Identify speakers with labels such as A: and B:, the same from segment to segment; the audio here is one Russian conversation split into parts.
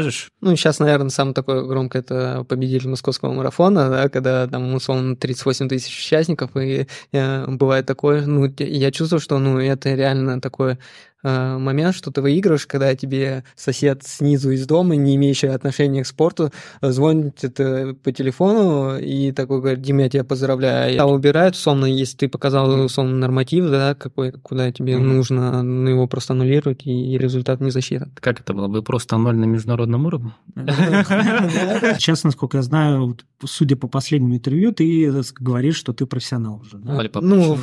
A: Скажешь?
B: Ну, сейчас, наверное, самое такое громкое это победитель московского марафона, да, когда там, условно, 38 тысяч участников, и э, бывает такое, ну, я чувствую, что, ну, это реально такое Э, момент, что ты выигрываешь, когда тебе сосед снизу из дома, не имеющий отношения к спорту, звонит это по телефону и такой говорит, Дима, я тебя поздравляю. Я убирают, условно, если ты показал, условно, норматив, да, какой, куда тебе mm-hmm. нужно, ну, его просто аннулировать, и результат не засчитан.
A: Как это было? Вы просто ноль на международном уровне?
C: Сейчас, насколько я знаю, судя по последнему интервью, ты говоришь, что ты профессионал уже.
B: Ну,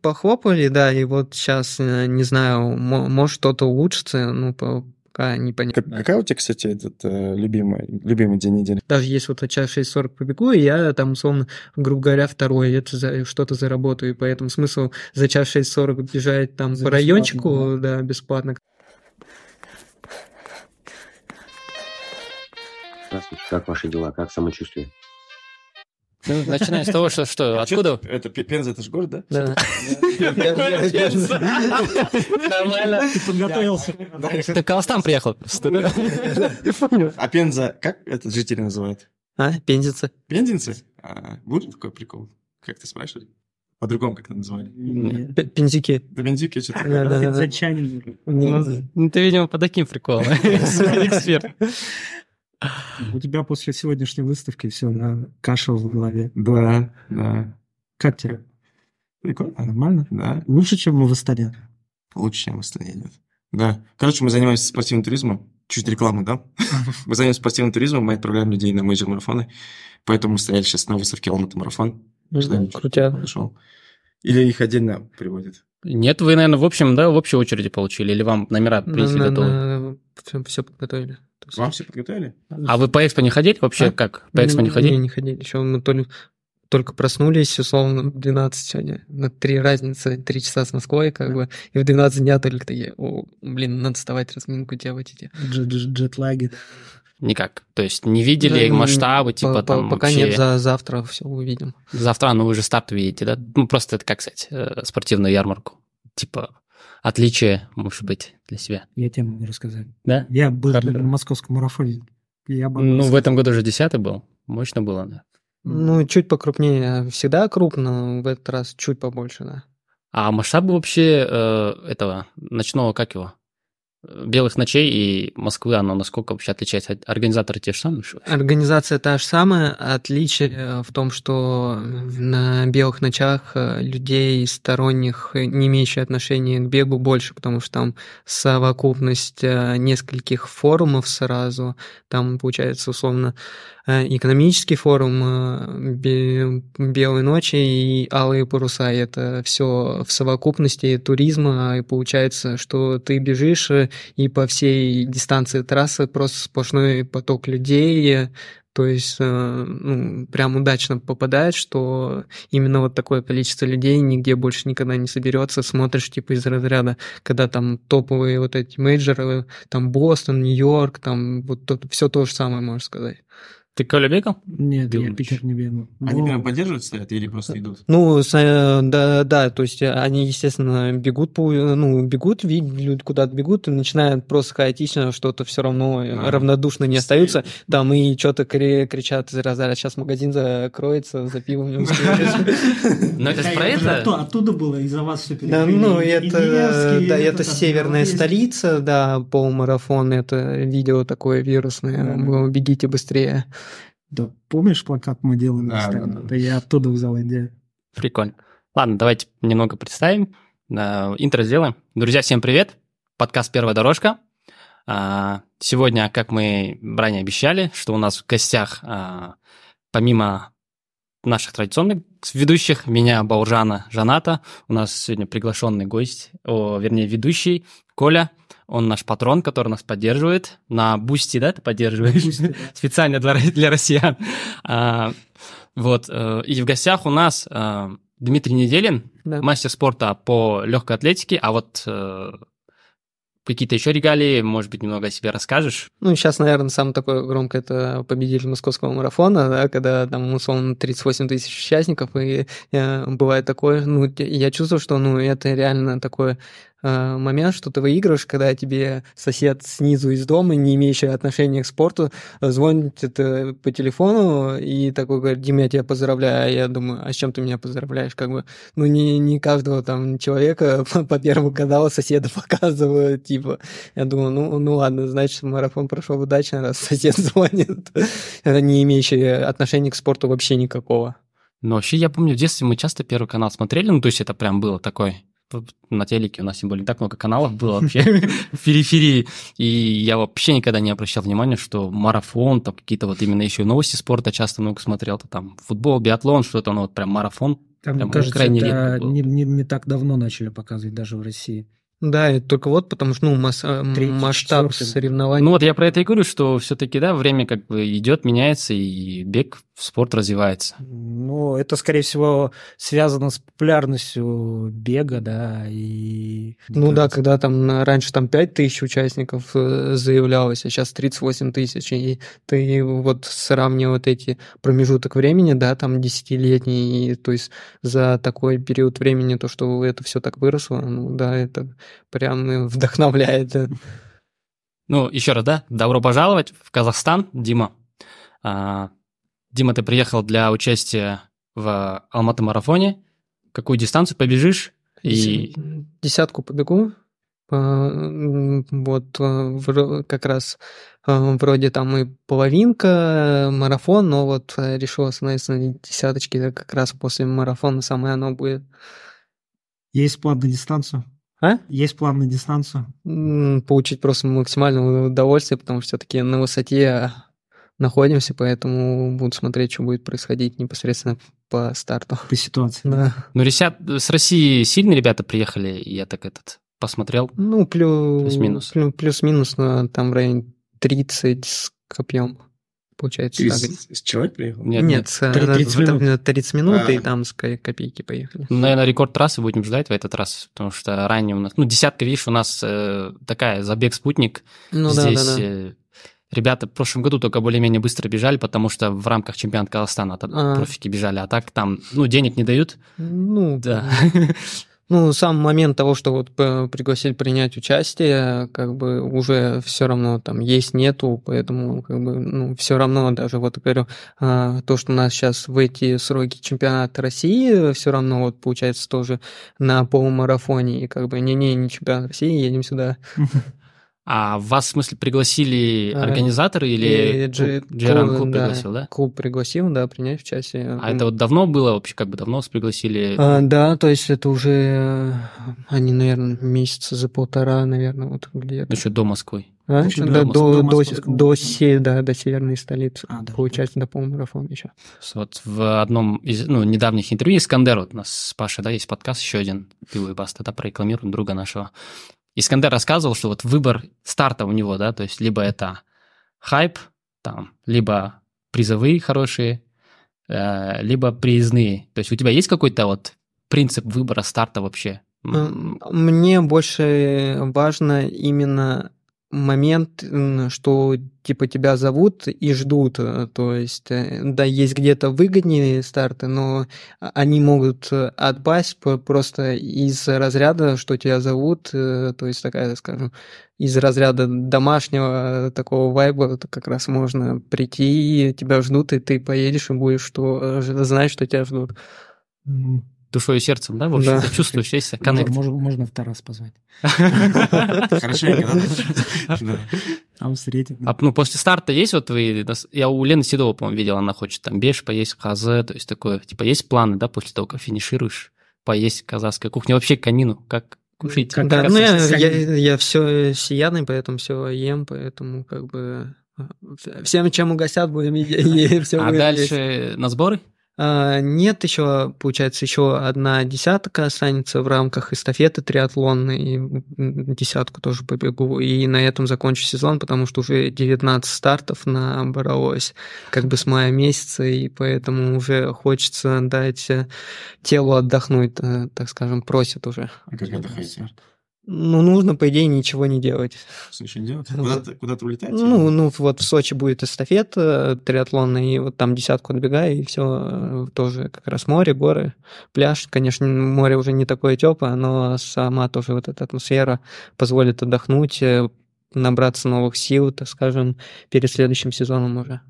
B: похлопали, да, и вот сейчас, э, не знаю, может что-то улучшится, ну, пока непонятно.
D: Как, какая у тебя, кстати, этот э, любимый, любимый день недели?
B: Даже если вот час 6.40 побегу, и я там, условно, грубо говоря, второй, это за, что-то заработаю, и поэтому смысл за час 6.40 бежать там за по райончику, да. да, бесплатно.
E: Здравствуйте, как ваши дела, как самочувствие?
A: Ну, начинаем с того, что, что а откуда?
D: Это Пенза, это же город, да?
B: Да.
A: Нормально.
C: Ты подготовился.
A: Ты Каластан приехал.
D: А Пенза, как это жители называют?
B: А, пензенцы.
D: Пензенцы? А, будет такой прикол? Как ты спрашивали? По-другому как это называли?
B: Пензики.
D: Пензики что-то.
B: Да, да, да.
C: Пензачанин.
A: Ну, ты, видимо, по таким приколам. Эксперт.
C: У тебя после сегодняшней выставки все на каша в голове.
D: Да, да.
C: Как тебе?
D: Прикольно.
C: Нормально?
D: Да.
C: Лучше, чем в Астане?
D: Лучше, чем в Астане, нет. Да. Короче, мы занимаемся спортивным туризмом. Чуть рекламы, да? мы занимаемся спортивным туризмом, мы отправляем людей на major марафоны. Поэтому мы стояли сейчас на выставке Алматы марафон.
B: Круто.
D: Нашел. Или их отдельно приводят?
A: Нет, вы, наверное, в общем, да, в общей очереди получили, или вам номера, принципе, готовы?
B: Все, все подготовили.
D: Вам все подготовили?
A: А вы по экспо не ходили вообще? А? Как? По экспо не, не ходили?
B: Не, не ходили. Еще мы только, только проснулись, условно, в 12 сегодня. На три разницы, три часа с Москвой, как бы. И в 12 дня только такие, о, блин, надо вставать, разминку делать. Эти.
C: Джетлаги.
A: Никак. То есть не видели да, масштабы, типа по, там
B: Пока
A: вообще...
B: нет, за завтра все увидим.
A: Завтра, ну вы же старт видите, да? Ну просто это, как сказать, э, спортивную ярмарку. Типа отличие, может быть, для себя?
C: Я тебе могу рассказать.
A: Да?
C: Я был как на московском марафоне.
A: Я ну, рассказать. в этом году уже десятый был. Мощно было, да.
B: Ну, чуть покрупнее. Всегда крупно, в этот раз чуть побольше, да.
A: А масштабы вообще э, этого ночного, как его? Белых ночей и Москвы, оно насколько вообще отличается? Организаторы те же самые?
B: Организация та же самая. Отличие э, в том, что на белых ночах э, людей сторонних, э, не имеющих отношения к бегу, больше, потому что там совокупность нескольких форумов сразу. Там, получается, условно, экономический форум, белые ночи и алые паруса. Это все в совокупности туризма. И получается, что ты бежишь и по всей дистанции трассы просто сплошной поток людей, то есть, э, ну, прям удачно попадает, что именно вот такое количество людей нигде больше никогда не соберется. Смотришь, типа, из разряда, когда там топовые вот эти мейджоры, там Бостон, Нью-Йорк, там вот все то же самое, можно сказать.
A: Ты Коля бегал?
C: Нет, Ты я Питер не бегал.
D: Они Но... прям поддерживают стоят или просто идут?
B: Ну, э, да, да, то есть они, естественно, бегут, по, ну, бегут, видят, куда-то бегут и начинают просто хаотично что-то все равно а, равнодушно не остаются. Там и что-то кричат из разряда, сейчас магазин закроется, за пивом не
A: Но это про это?
C: Оттуда было, из-за вас все
B: Да, ну, это, да, это северная столица, да, полумарафон, это видео такое вирусное, бегите быстрее.
C: Да, помнишь плакат мы делали? Да, да, да. да я оттуда взял идею.
A: Прикольно. Ладно, давайте немного представим. Интро сделаем. Друзья, всем привет. Подкаст «Первая дорожка». А, сегодня, как мы ранее обещали, что у нас в гостях, а, помимо наших традиционных ведущих, меня, Бауржана, Жаната, у нас сегодня приглашенный гость, о, вернее, ведущий Коля – он наш патрон, который нас поддерживает. На Boosty, да, ты поддерживаешь? Boosty, да. Специально для, для россиян. А, вот. Э, и в гостях у нас а, Дмитрий Неделин, да. мастер спорта по легкой атлетике, а вот э, какие-то еще регалии, может быть, немного о себе расскажешь?
B: Ну, сейчас, наверное, самое такое громкое это победитель московского марафона, да, когда там, условно, 38 тысяч участников, и э, бывает такое, ну, я чувствую, что, ну, это реально такое э, момент, что ты выигрываешь, когда тебе сосед снизу из дома, не имеющий отношения к спорту, звонит это по телефону и такой говорит, Дим, я тебя поздравляю. Я думаю, а с чем ты меня поздравляешь? Как бы, ну, не, не каждого там человека по первому каналу соседа показывают, типа. Я думаю, ну, ну ладно, значит, марафон прошел удачно, раз сосед звонит, не имеющий отношения к спорту вообще никакого.
A: Но вообще, я помню, в детстве мы часто Первый канал смотрели, ну, то есть это прям было такой на телеке у нас, тем более, не так много каналов было вообще в периферии, и я вообще никогда не обращал внимания, что марафон, там какие-то вот именно еще новости спорта часто много смотрел, то там футбол, биатлон, что-то, ну вот прям марафон.
C: Там,
A: прям
C: кажется,
A: крайне было.
C: не, не, не так давно начали показывать даже в России.
B: Да, и только вот потому что, ну, масс- э,
C: Третий,
B: масштаб
C: четвертый.
B: соревнований.
A: Ну вот я про это и говорю, что все-таки, да, время как бы идет, меняется, и бег, спорт развивается.
C: Ну, это, скорее всего, связано с популярностью бега, да, и...
B: Ну да, когда там раньше там 5 тысяч участников э, заявлялось, а сейчас 38 тысяч, и ты вот сравнивал вот эти промежуток времени, да, там десятилетний, и, то есть за такой период времени то, что это все так выросло, ну да, это прям вдохновляет.
A: Ну, еще раз, да, добро пожаловать в Казахстан, Дима. А, Дима, ты приехал для участия в Алматы-марафоне. Какую дистанцию побежишь? И
B: Десятку побегу, вот э, как раз э, вроде там и половинка, э, марафон, но вот решил остановиться на десяточке, это как раз после марафона самое оно будет.
C: Есть план на дистанцию?
B: А?
C: Есть план на дистанцию?
B: Получить просто максимальное удовольствие, потому что все-таки на высоте находимся, поэтому буду смотреть, что будет происходить непосредственно по старту.
C: По ситуации.
B: Да.
A: Ну, ребят, с России сильные ребята приехали, я так этот посмотрел.
B: Ну, плюс,
A: Плюс-минус.
B: плю- плюс-минус, ну, там в районе 30 с копьем. Получается, так.
D: 30 человек приехал?
A: Нет,
B: Нет,
A: нет.
B: с- э,
C: 30
B: в этом
C: минут.
B: 30 минут, и
D: А.
B: там с ко- копейки поехали.
A: Наверное, рекорд трассы будем ждать в этот раз, потому что ранее у нас... Ну, десятка, видишь, у нас э, такая забег-спутник.
B: Ну
A: Здесь
B: да, да, да.
A: э, ребята в прошлом году только более-менее быстро бежали, потому что в рамках чемпионата Казахстана там
B: А.
A: профики бежали, а так там, ну, денег не дают.
B: Ну,
A: Да.
B: Ну, сам момент того, что вот п- пригласили принять участие, как бы уже все равно там есть нету, поэтому как бы ну все равно даже вот говорю а, то, что у нас сейчас в эти сроки чемпионата России, все равно вот получается тоже на полумарафоне и как бы не не не чемпионат России, едем сюда.
A: А вас, в смысле, пригласили
B: А,
A: организаторы или клуб- Джейран
B: клуб, да.
A: пригласил, да?
B: Клуб пригласил, да, принять участие.
A: А это вот давно было вообще, как бы давно вас пригласили?
B: А, да, то есть это уже э, они, наверное, месяца за полтора, наверное, вот где-то.
A: Еще до Москвы.
B: А, да,
C: до
B: до,
C: до
B: до, се- да, до северной столицы.
C: А, да.
B: Получается, до полумарафона еще.
A: Вот в одном из ну, недавних интервью Искандер, вот у нас с Пашей, да, есть подкаст еще один, Пиво и Баста, да, прорекламируем друга нашего. Искандер рассказывал, что вот выбор старта у него, да, то есть либо это хайп, там, либо призовые хорошие, э, либо приездные. То есть у тебя есть какой-то вот принцип выбора старта вообще?
B: Мне больше важно именно момент, что типа тебя зовут и ждут. э, То есть, э, да, есть где-то выгоднее старты, но они могут э, отпасть просто из разряда, что тебя зовут, то есть такая, скажем, из разряда домашнего такого вайба как раз можно прийти, и тебя ждут, и ты поедешь и будешь что, знать, что тебя ждут.
A: Душой и сердцем, да, в общем,
B: Да.
A: чувствуешь, есть коннект.
C: Можно, можно в Тарас позвать.
D: Хорошенько, да? Да.
C: Там встретит.
A: А ну, после старта есть вот вы... Я у Лены Седова, по-моему, видел, она хочет там беж, поесть хазе, то есть такое, типа, есть планы, да, после того, как финишируешь, поесть казахская кухня, вообще конину, как кушать?
B: Да, ну я, я, я все сиятный, поэтому все ем, поэтому как бы э, всем, чем угостят, будем есть. все
A: А дальше на сборы?
B: Нет, еще, получается, еще одна десятка останется в рамках эстафеты триатлонной, и десятку тоже побегу, и на этом закончу сезон, потому что уже 19 стартов набралось как бы с мая месяца, и поэтому уже хочется дать э, телу отдохнуть, э, так скажем, просит уже.
D: А как отдыхаете?
B: Ну, нужно, по идее, ничего не делать.
D: Что ничего не делать?
B: Ну,
D: Куда-то, куда-то улетаете?
B: Ну, ну, вот в Сочи будет эстафета триатлонная, и вот там десятку отбегаю, и все тоже как раз море, горы, пляж. Конечно, море уже не такое теплое, но сама тоже вот эта атмосфера позволит отдохнуть, э, набраться новых сил, так скажем, перед следующим сезоном уже.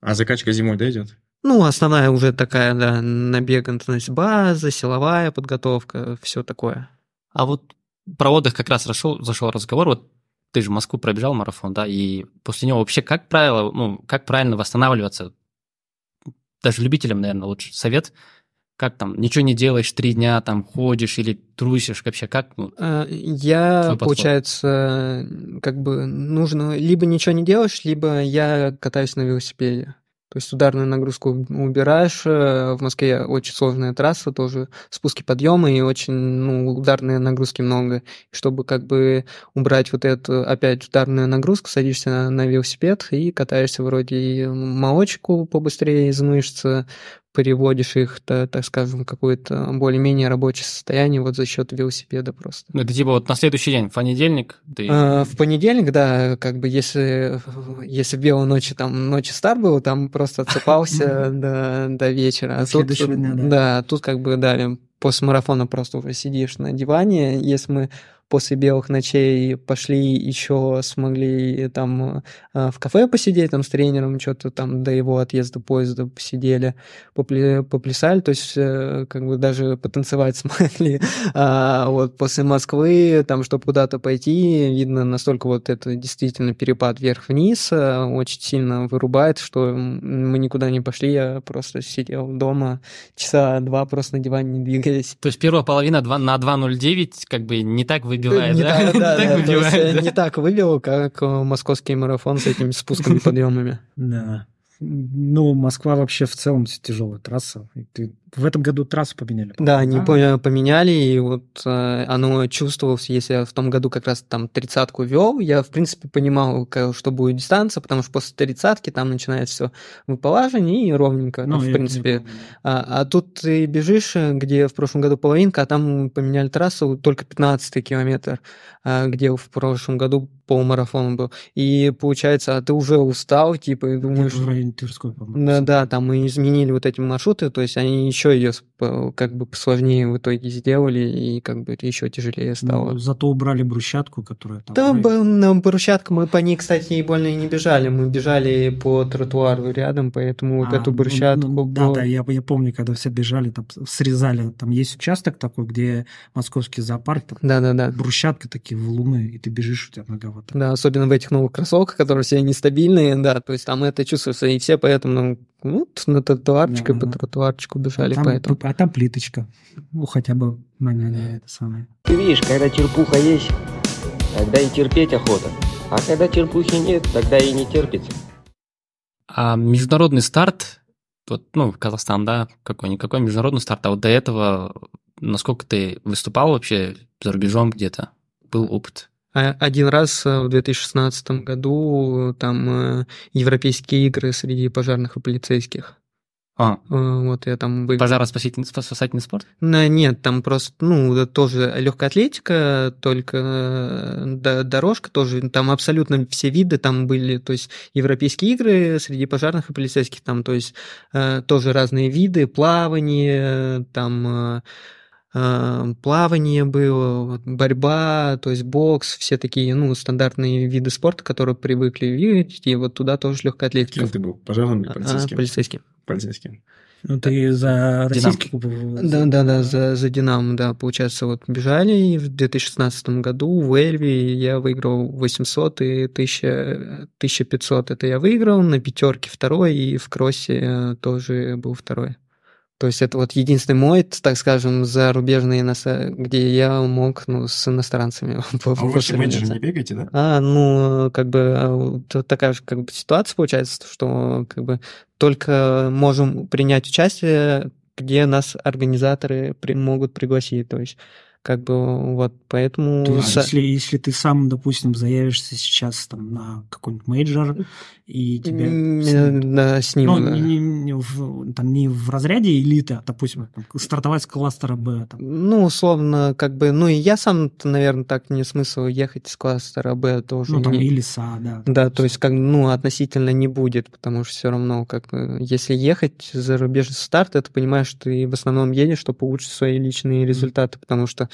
D: А закачка зимой, да, идет?
B: Ну, основная уже такая, да, набеганность база, силовая подготовка, все такое.
A: А вот про отдых как раз зашел, зашел разговор. Вот ты же в Москву пробежал марафон, да, и после него вообще как правило, ну, как правильно восстанавливаться? Даже любителям, наверное, лучше совет. Как там, ничего не делаешь, три дня там ходишь или трусишь, вообще как? Ну,
B: А, Я, получается, как бы нужно либо ничего не делаешь, либо я катаюсь на велосипеде. То есть ударную нагрузку убираешь. э, В Москве очень сложная трасса, тоже спуски, подъемы, и очень ну, ударные нагрузки много. Чтобы как бы убрать вот эту, опять ударную нагрузку, садишься на, на велосипед и катаешься вроде и молочку побыстрее из мышц, переводишь их, та- так скажем, в какое-то более-менее рабочее состояние вот за счет велосипеда просто.
A: ну, это типа вот на следующий день, в понедельник, ты...
B: А, В понедельник, да, как бы если, если в белую ночи там ночи старт был, там просто отсыпался до, до вечера. А
C: дня, да.
B: Да, тут как бы, да, после марафона просто уже сидишь на диване. Если мы после белых ночей пошли еще смогли там э, в кафе посидеть там с тренером, что-то там до его отъезда поезда посидели, поплясали, то есть э, как бы даже потанцевать смогли. А вот после Москвы, там, чтобы куда-то пойти, видно настолько вот это действительно перепад вверх-вниз, э, очень сильно вырубает, что мы никуда не пошли, я просто сидел дома часа два просто на диване не двигались.
A: То есть первая половина два- на 2.09 как бы не так выбивает,
B: не
A: да?
B: так, да,
A: так
B: да, то есть, э,
A: да?
B: не так выбил, как э, московский марафон с этими спусками, подъемами.
C: Да. Ну, Москва вообще в целом тяжелая трасса. И ты- В этом году трассу поменяли.
B: Да, они по- поменяли, и вот э, оно чувствовалось, если я в том году как раз там тридцатку вел, я, в принципе, понимал, что будет дистанция, потому что после тридцатки там начинается все выполаживание и ровненько, ну,
C: Ну,
B: в принципе.
C: да.
B: А, а тут ты бежишь, э, где в прошлом году половинка, а там поменяли трассу только 15 километр, а, где в прошлом году полумарафон был. И получается, а ты уже устал, типа, и думаешь...
C: Где-то в районе Тверской, по-моему.
B: Да, да, там мы изменили вот эти маршруты, то есть они еще ее как бы посложнее в итоге сделали, и как бы еще тяжелее стало.
C: Ну, зато убрали брусчатку, которая там...
B: Да,
C: ну,
B: б- на брусчатку мы по ней, кстати, и больно и не бежали. Мы бежали по тротуару рядом, поэтому вот
C: а,
B: эту
C: ну,
B: брусчатку...
C: ну, Да,
B: было-
C: да, я, я помню, когда все бежали, там срезали, там есть участок такой, где московский зоопарк, там
B: Да-да-да.
C: брусчатка такие валуны, и ты бежишь, у тебя нога вот так.
B: Да, особенно в этих новых кроссовках, которые все нестабильные, да, то есть там это чувствуется, и все поэтому ну, вот на тротуарчику,
C: Да,
B: по
C: да.
B: тротуарчику бежали,
C: а, там,
B: поэтому...
C: а там плиточка. Ну, хотя бы нормально это самое.
E: Ты видишь, когда терпуха есть, тогда и терпеть охота. А когда терпухи нет, тогда и не терпится.
A: А международный старт, вот, ну, Казахстан, да, какой-никакой международный старт, а вот до этого насколько ты выступал вообще за рубежом где-то? Был опыт?
B: А- Один раз э, в 2016 году там э, европейские игры среди пожарных и полицейских.
A: А,
B: Э, Вот я там выиграл.
A: пожароспасательный спасательный спорт?
B: Нет, там просто, ну, тоже легкая атлетика, только э, до- дорожка тоже, там абсолютно все виды там были, то есть европейские игры среди пожарных и полицейских, там, то есть э, тоже разные виды, плавание, там э, э, плавание было, борьба, то есть бокс, все такие, ну, стандартные виды спорта, которые привыкли видеть, и вот туда тоже легкая атлетика.
D: Кем ты был? Пожарным или
B: А,
D: полицейским?
B: полицейским.
D: Полицейским.
C: Ну, ты за
A: Динамо.
C: российский клуб...
B: Да, да, да, за, за Динамо, да, получается, вот бежали и в 2016 году в Эльве я выиграл 800 и 1000, 1500 это я выиграл, на пятерке второй и в кроссе э, тоже был второй. То есть это вот единственный мой, так скажем, зарубежный, где я мог ну, с иностранцами
D: А вы вообще
B: мейджоры
D: не бегаете, да?
B: А, ну, как бы а, такая же как бы ситуация получается, что как бы только можем принять участие, где нас организаторы при- могут пригласить. То есть Как бы вот поэтому...
C: То есть,
B: со-
C: если, если ты сам, допустим, заявишься сейчас там на какой-нибудь major, и тебя...
B: М,
C: с-
B: э, да, с ним,
C: Ну,
B: да.
C: не, не- в, там, не в разряде элиты, а, допустим, там, стартовать с кластера Б. Там.
B: Ну, условно, как бы, ну и я сам, наверное, так не смысл ехать из кластера Б тоже.
C: Ну, там
B: не-
C: и леса, да.
B: Да, то есть, как, ну, относительно не будет, потому что все равно, как если ехать за рубежный старт, это понимаешь, что ты в основном едешь, чтобы улучшить свои личные результаты, потому что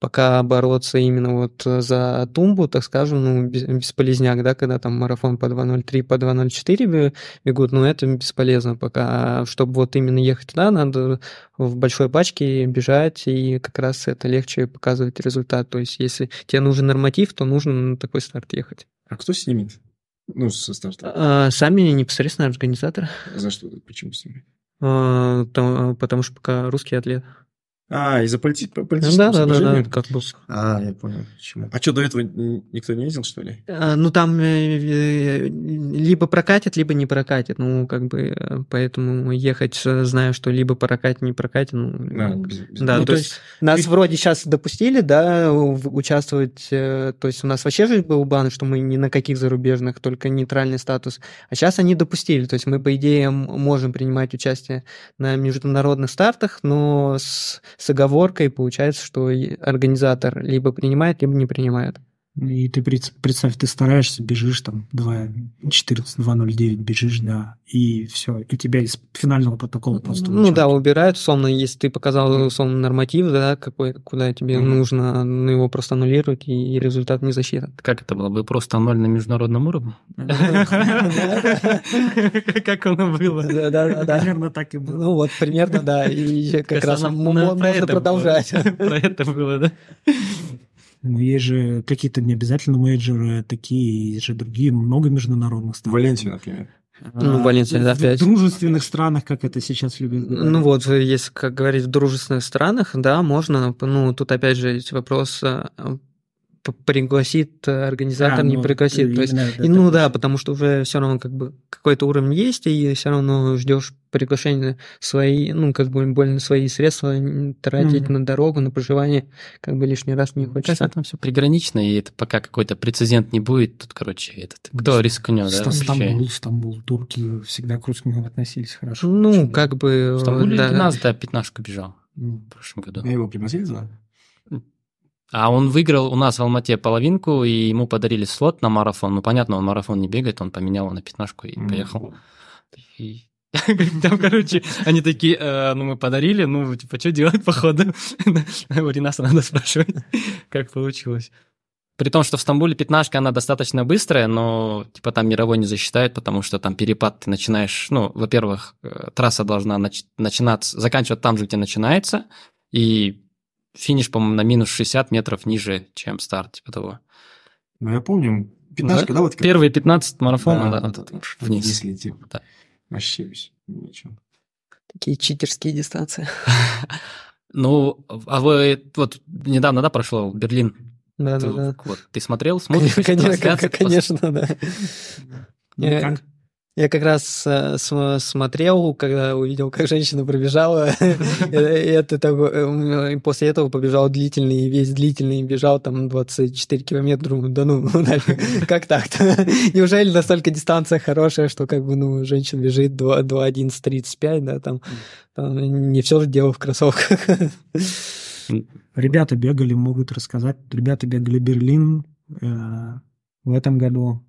B: пока бороться именно вот за тумбу, так скажем, ну, бес- бесполезняк, да, когда там марафон по 2.03, по 2.04 бе- бегут, ну, это бесполезно пока. А чтобы вот именно ехать туда, надо в большой пачке бежать, и как раз это легче показывать результат. То есть, если тебе нужен норматив, то нужно на такой старт ехать.
D: А кто снимет? Ну, со старта.
B: А, Сами непосредственно организаторы.
D: За что? Почему снимет?
B: А, то- Потому что пока русский атлет.
D: А, из-за полити- по-
B: Да,
D: политического
B: да, да, да,
D: соображения?
B: как бы.
D: А, я понял, почему. А что, до этого никто не ездил, что ли?
B: А, Ну, там э, э, либо прокатит, либо не прокатит. Ну, как бы, э, поэтому ехать, э, зная, что либо прокатит, не прокатит, ну,
D: Да, без- без-
B: Да,
C: Ну,
B: то есть нас
C: ты-
B: вроде сейчас допустили, да, участвовать, э, то есть у нас вообще же был бан, что мы ни на каких зарубежных, только нейтральный статус, а сейчас они допустили, то есть мы, по идее, можем принимать участие на международных стартах, но с, с оговоркой получается, что организатор либо принимает, либо не принимает.
C: И ты пред- представь, ты стараешься, бежишь там 2.14, 2.09 бежишь, да, и все, и тебя из финального протокола просто
B: ну да, убирают, условно, если ты показал, условно, норматив, да, какой, куда тебе
D: Мгм.
B: нужно, ну, его просто аннулируют, и, и результат не засчитан.
A: Как это было? Вы просто ноль на международном уровне? Как оно было?
B: Да, да, да.
C: Примерно так и было.
B: Ну вот, примерно, да. И как раз можно продолжать.
A: Про это было, да?
C: Ну, есть же какие-то не обязательно мейджоры такие, есть же другие, много международных стран.
D: Валенсия, например.
B: Ну, Валенсия, да,
C: в
B: опять.
C: дружественных странах, как это сейчас любят говорить.
B: Ну вот, если, как говорить, в дружественных странах, да, можно. Ну, тут опять же есть вопрос, а, п- пригласит организатор,
C: А,
B: не
C: ну,
B: пригласит. То есть, и, ну да, потому что уже все равно как бы какой-то уровень есть, и все равно ждешь приглашения свои, ну, как бы больно свои средства тратить
C: Мгм.
B: на дорогу, на проживание, как бы лишний раз не
A: Мне кажется,
B: хочется.
A: там все пригранично, и это пока какой-то прецедент не будет, тут, короче, этот, кто рискнет, да?
C: Стамбул, Стамбул, турки всегда к русским относились хорошо.
B: Ну, как бы...
A: В Стамбуле
B: да.
A: нас, да, пятнашку бежал в прошлом году.
D: А его пригласили туда?
A: А он выиграл у нас в Алмате половинку, и ему подарили слот на марафон. Ну, понятно, он марафон не бегает, он поменял на пятнашку и поехал. И Там, короче, они такие, «Э, ну, мы подарили, ну, типа, что делать, походу? У Ринаса надо спрашивать, как получилось. При том, что в Стамбуле пятнашка, она достаточно быстрая, но, типа, там мировой не засчитают, потому что там перепад ты начинаешь, ну, во-первых, э, трасса должна нач- начинаться, заканчивать там же, где начинается, и финиш, по-моему, на минус 60 метров ниже, чем старт, типа того.
D: Ну, я помню. Пятнашка, да, вот как-
A: Первые 15 марафонов, да,
D: Да,
A: вот это
D: вниз
A: вниз.
D: летит.
A: Да.
D: Вообще ничего.
B: Такие читерские дистанции.
A: Ну, а вы вот недавно, да, прошло Берлин?
B: Да,
A: Ты,
B: да, да.
A: Вот, ты смотрел, смотришь
B: Конечно, конечно, да.
C: Ну, как?
B: Я как раз э, см- смотрел, когда увидел, как женщина пробежала. И это такой, э, после этого побежал длительный, весь длительный, бежал там 24 километра. Думаю, Да ну, как так-то? Неужели настолько дистанция хорошая, что как бы, ну, женщина бежит 2 2.11.35, да, там, там не все же дело в кроссовках.
C: Ребята бегали, могут рассказать. Ребята бегали Берлин э, в этом году.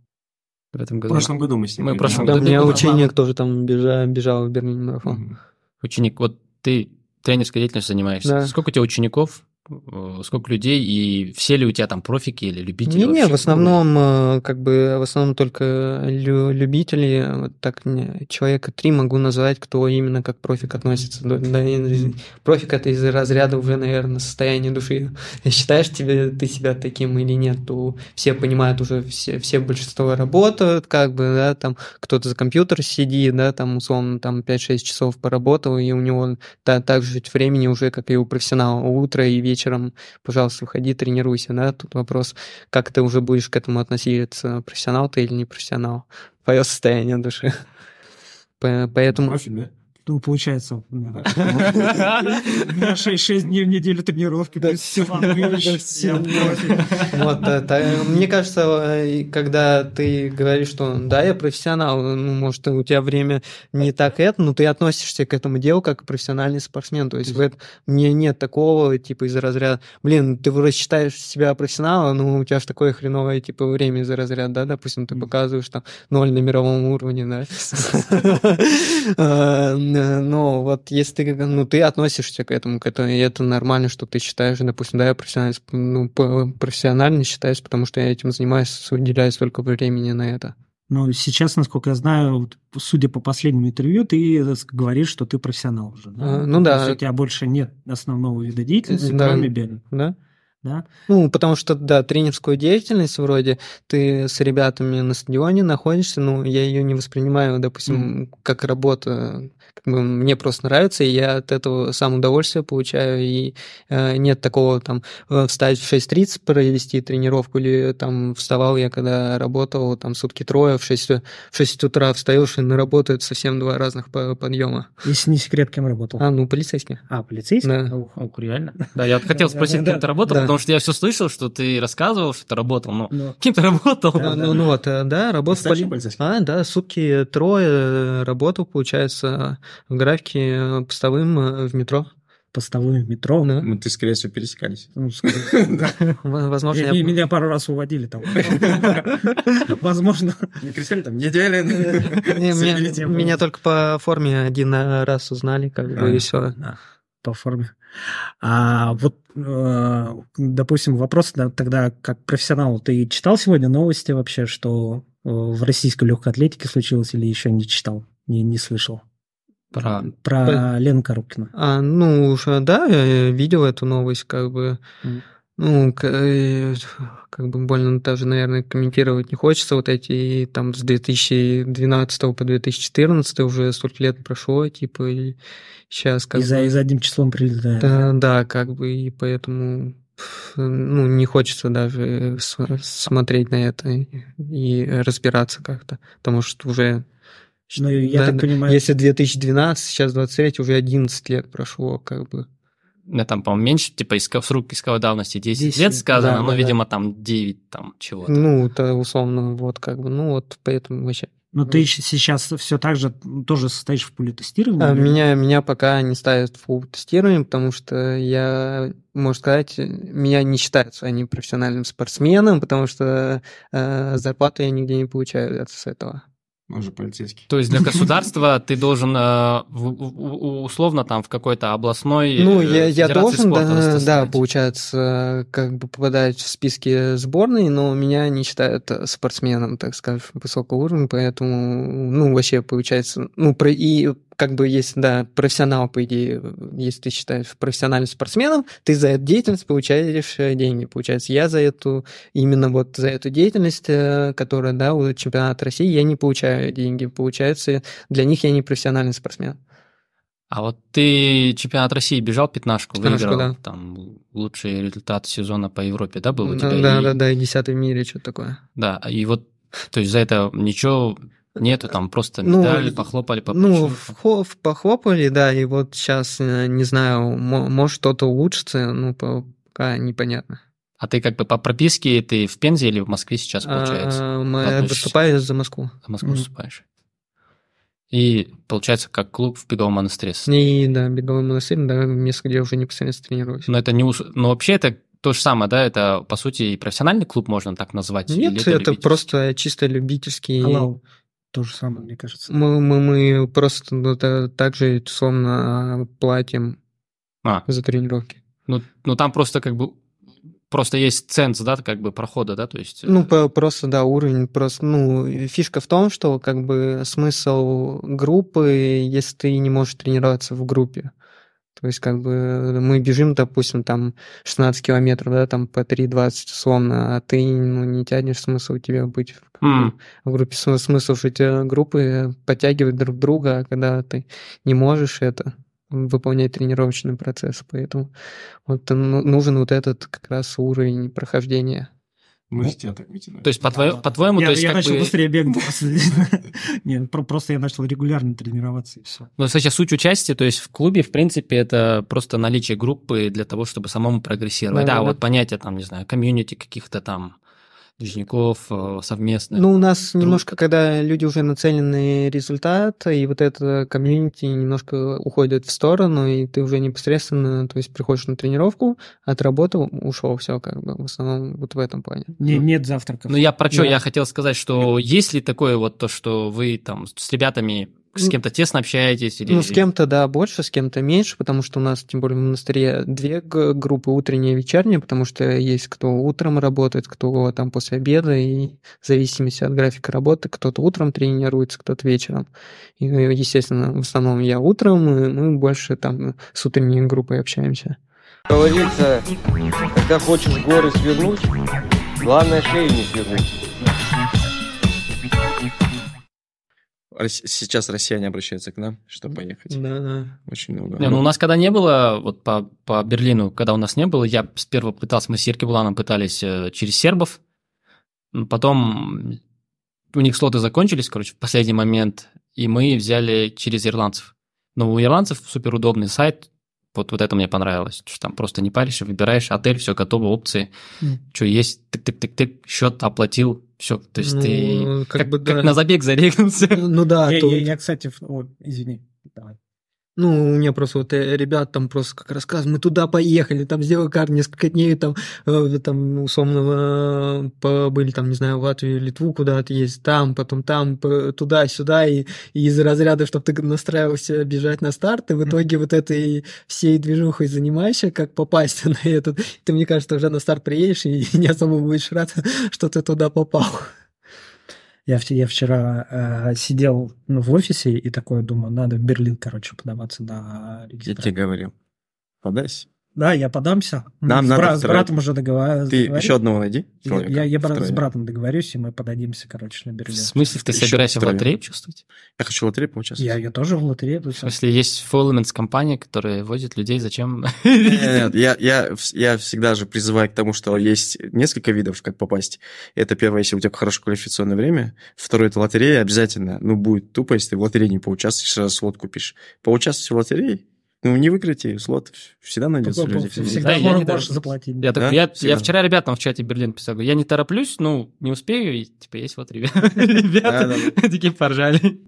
A: В этом
D: В
A: году.
D: прошлом году мы с ним
A: Мы в прошлом
B: Да, у
A: году
B: меня ученик тоже там бежал, бежал в Берлине марафон.
A: Ученик, вот ты тренерской деятельностью занимаешься.
B: Да.
A: Сколько у тебя учеников? Э, Сколько людей? И все ли у тебя там профики или любители?
B: Не, не, в основном, э, как бы, в основном только лю- любители, вот так человека три могу назвать, кто именно как профик относится. Да, да, и профик это из разряда уже, наверное, состояния души. Считаешь тебе, ты себя таким или нет, то все понимают уже, все, все большинство работают, как бы, да, там кто-то за компьютер сидит, да, там, условно, там 5-6 часов поработал, и у него та, так же времени уже, как и у профессионала, утро и вечером, пожалуйста, выходи, тренируйся, да, тут вопрос, как ты уже будешь к этому относиться, профессионал ты или не профессионал, твое состояние души. По- Поэтому...
D: Профи, да?
C: Ну, получается, 6 дней в неделю тренировки. плюс.
B: Вот, да, та- мне кажется, э, когда ты говоришь, что да, я профессионал, ну, может, у тебя время не так это, но ты относишься к этому делу как профессиональный спортсмен. То есть в этом мне нет такого, типа, из разряда, блин, ты вроде считаешь себя профессионалом, но у тебя же такое хреновое, типа, время из разряда, да, допустим, ты показываешь там ноль на мировом уровне, да. Э, Но вот если ты, ну, ты относишься к этому, к этому, и это нормально, что ты считаешь, допустим, да, я профессионально, ну, профессионально считаюсь, потому что я этим занимаюсь, уделяю столько времени на это.
C: Но сейчас, насколько я знаю, судя по последнему интервью, ты э, говоришь, что ты профессионал уже.
B: А, ну да.
C: То есть у тебя больше нет основного вида деятельности,
B: Да.
C: кроме бега.
B: Да?
C: Да?
B: Ну, потому что, да, тренерскую деятельность вроде ты с ребятами на стадионе находишься, ну, я ее не воспринимаю, допустим, как работа. Как бы мне просто нравится, и я от этого сам удовольствие получаю, и э, нет такого там э, встать в 6.30, провести тренировку, или там вставал я, когда работал, там сутки трое, в 6, в 6 утра встаешь и на работу, это совсем два разных по- подъема.
C: Если не секрет, кем работал.
B: А, ну, полицейский.
C: А, полицейский?
B: Да.
C: Ух, ух, реально?
A: Да, я хотел спросить, кем ты работал, потому что я все слышал, что ты рассказывал, что ты работал, но
C: Ну,
A: кем ты работал?
B: А, ну, ну вот, э, да, работа в
D: Старший
B: поли-
D: полицейский?
B: А, да, сутки трое э, работал, получается, в графике э, постовым э, в метро.
C: постовой в метро.
B: Да.
D: Ну, ты, скорее всего, пересекались.
C: Ну,
B: Возможно,
C: Меня-
B: я...
C: Меня пару раз уводили там. Возможно.
D: Не кричали там, неделя.
B: Не, меня, только по форме один э, раз узнали, как бы, и
C: А.
B: все.
C: Да, по форме. А вот, э, допустим, вопрос да, тогда как профессионал. Ты читал сегодня новости вообще, что э, в российской легкой атлетике случилось или еще не читал? Не, не слышал.
A: Про-
C: Про Лену Коробкину.
B: А, ну, уже, да, я видел эту новость, как бы,
C: Мгм.
B: ну, э, как бы больно даже, наверное, комментировать не хочется. Вот эти, там, с 2012 по 2014 уже столько лет прошло, типа, и сейчас как
C: И за,
B: бы...
C: и за одним числом прилетает.
B: Да, да, как бы, и поэтому ну, не хочется даже с- смотреть на это и разбираться как-то, потому что уже...
C: Ну, я
B: да,
C: так
B: да,
C: понимаю,
B: Если 2012, сейчас 23, уже 11 лет прошло, как бы.
A: Да, там, по-моему, меньше, типа, иск- срок исковой давности 10,
C: 10
A: лет
C: лет,
A: сказано,
B: да,
A: но,
B: да,
A: видимо, там 9, там, чего-то.
B: Ну, это условно, вот как бы, ну, вот поэтому вообще...
C: Но ты сейчас все так же тоже состоишь в пулетестировании?
B: А,
C: или-
B: меня, меня пока не ставят в фул тестирование, потому что я, можно сказать, меня не считают своим профессиональным спортсменом, потому что э, зарплату я нигде не получаю с этого.
D: Он же полицейский.
A: То есть для государства ты должен э, в- в- в- условно там в какой-то областной
B: Ну,
A: э,
B: я, я должен, да, да, получается, как бы попадать в списки сборной, но меня не считают э, спортсменом, так скажем, высокого уровня, поэтому, ну, вообще получается, ну, про, и как бы есть, да, профессионал, по идее, если ты считаешь профессиональным спортсменом, ты за эту деятельность получаешь э, деньги. Получается, я за эту, именно вот за эту деятельность, э, которая, да, у чемпионата России, я не получаю деньги. Получается, для них я не профессиональный спортсмен.
A: А вот ты чемпионат России бежал пятнашку, выиграл,
B: да.
A: там лучший результат сезона по Европе, да, был у тебя?
B: Да,
A: И-
B: да, да, и десятый в мире, что-то такое.
A: Да, и вот, то есть за это ничего нету, там просто
B: Ну,
A: медали, похлопали по
B: Ну, в похлопали, да, и вот сейчас, не знаю, мо- может что-то улучшится, ну, по- пока непонятно.
A: А ты как бы по прописке, ты в Пензе или в Москве сейчас, получается?
B: А, мы выступаю за Москву.
A: В Москву
C: Мгм.
A: выступаешь. И получается, как клуб в беговом монастыре.
B: И, да, беговой монастырь, да, место, где я уже непосредственно тренируюсь.
A: Но это не... ус- Но вообще это то же самое, да? Это, по сути, и профессиональный клуб можно так назвать?
B: Нет, это,
A: любительский?
B: просто чисто любительский.
C: Алау. То же самое, мне кажется.
B: Мы, мы, мы просто ну, та- так же, условно, платим
A: А,
B: за тренировки.
A: ну, ну там просто как бы... Просто есть ценз, да, как бы прохода, да, то есть... э,
B: Ну, по- просто, да, уровень, просто, ну, фишка в том, что, как бы, смысл группы, если ты не можешь тренироваться в группе. То есть, как бы, мы бежим, допустим, там 16 километров, да, там по 3,20 условно, а ты, ну, не тянешь смысл у тебя быть в,
A: М.
B: в группе. См- Смысл же эти группы подтягивать друг друга, а когда ты не можешь это выполнять тренировочный процесс, поэтому вот ну- нужен вот этот как раз уровень прохождения.
D: Мы же тебя так вытянули.
A: То есть, по твоему,
C: я,
A: то есть,
C: я
A: как
C: начал
A: бы...
C: быстрее бегать. Нет, про- просто я начал регулярно тренироваться и все.
A: Ну, кстати, суть участия, то есть в клубе, в принципе, это просто наличие группы для того, чтобы самому прогрессировать.
B: Да,
A: вот понятие там, не знаю, комьюнити каких-то там движников э, совместных.
B: Ну, у нас
A: друг-
B: немножко, когда люди уже нацелены на результат, и вот это комьюнити немножко уходит в сторону, и ты уже непосредственно, то есть приходишь на тренировку, отработал, ушел, все как бы, в основном вот в этом плане.
C: Не- Нет завтраков.
A: Ну, я про что
C: Да.
A: я хотел сказать, что есть ли такое вот то, что вы там с ребятами с кем-то тесно общаетесь? Или...
B: Ну, с кем-то, да, больше, с кем-то меньше, потому что у нас, тем более в монастыре, две группы, утренняя и вечерняя, потому что есть кто утром работает, кто там после обеда, и в зависимости от графика работы, кто-то утром тренируется, кто-то вечером. И, естественно, в основном я утром, и мы больше там с утренней группой общаемся.
E: Говорится, когда хочешь горы свернуть, главное шею не свернуть.
D: Сейчас россияне обращаются к нам, чтобы поехать.
B: Да, да.
D: Очень много.
A: Не, ну, у нас когда не было, вот по, по Берлину, когда у нас не было, я сперва пытался, мы с Ирки Буланом пытались э, через сербов, потом у них слоты закончились, короче, в последний момент, и мы взяли через ирландцев. Но у ирландцев супер удобный сайт, вот, вот это мне понравилось, что там просто не паришься, выбираешь отель, все готово, опции,
C: Мгм.
A: что есть, тык-тык-тык-тык, счет оплатил, все, то есть ты
B: Ну,
A: как,
B: как бы,
A: как
B: да.
A: на забег зарегнулся.
B: Ну да,
C: я,
B: тут-
C: я- я, кстати, в- о, извини. Давай.
B: Ну, у меня просто вот э, ребят там просто как рассказывают, мы туда поехали, там сделали карту несколько дней, там, э, там условно, э, побыли там, не знаю, в Латвию, Литву куда-то есть, там, потом там, туда-сюда, и, и из разряда, чтобы ты настраивался бежать на старт, и в итоге вот этой всей движухой занимаешься, как попасть на этот, ты, мне кажется, уже на старт приедешь и не особо будешь рад, что ты туда попал.
C: Я, я вчера э, сидел ну, в офисе и такой думаю, надо в Берлин, короче, подаваться на
D: Я
C: регистрацию.
D: тебе говорил. Подайся.
C: Да, я подамся.
D: Нам
C: с,
D: надо
C: бра- с братом уже договариваюсь.
D: Ты еще одного найди.
C: Я,
D: человека,
C: я, я с братом договорюсь, и мы подадимся, короче, на
A: В
C: Берлин.
A: смысле, ты
D: Ещё
A: собираешься в
D: втроем.
A: лотерею чувствовать?
D: Я хочу в лотерее поучаствовать.
C: Я, я тоже в лотерее.
A: В смысле, есть Full Elements компания, которая возит людей, зачем?
D: Нет, я, я, вс- я всегда же призываю к тому, что есть несколько видов, как попасть. Это первое, если у тебя хорошее квалификационное время. Второе, это лотерея обязательно. Ну, будет тупо, если ты в лотерее не поучаствуешь, сразу слот купишь. Поучаствуйте в лотерее, ну, не выиграете слот, всегда найдется люди.
C: Всегда
A: Да,
C: можно
A: даже-
C: заплатить.
A: Я, так-
D: Да?
A: я, я вчера ребятам в чате Берлин писал, говорю, я не тороплюсь, ну, не успею, и типа есть вот ребята. Такие поржали.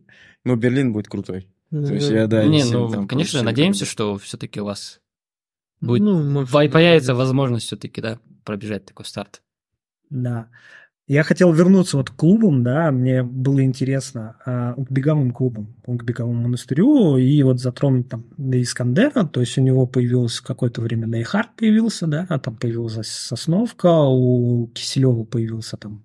D: Ну, Берлин будет крутой. То есть я, да,
A: Не, ну, конечно, надеемся, что все-таки у вас будет
B: Ну, может,
A: появится возможность все-таки, да, пробежать такой старт.
C: Да. Я хотел вернуться вот к клубам, да, мне было интересно, а, к беговым клубам, к беговому монастырю, и вот затронуть там Искандера, то есть у него появилось какое-то время Нейхард появился, да, а там появилась Сосновка, у Киселева появился там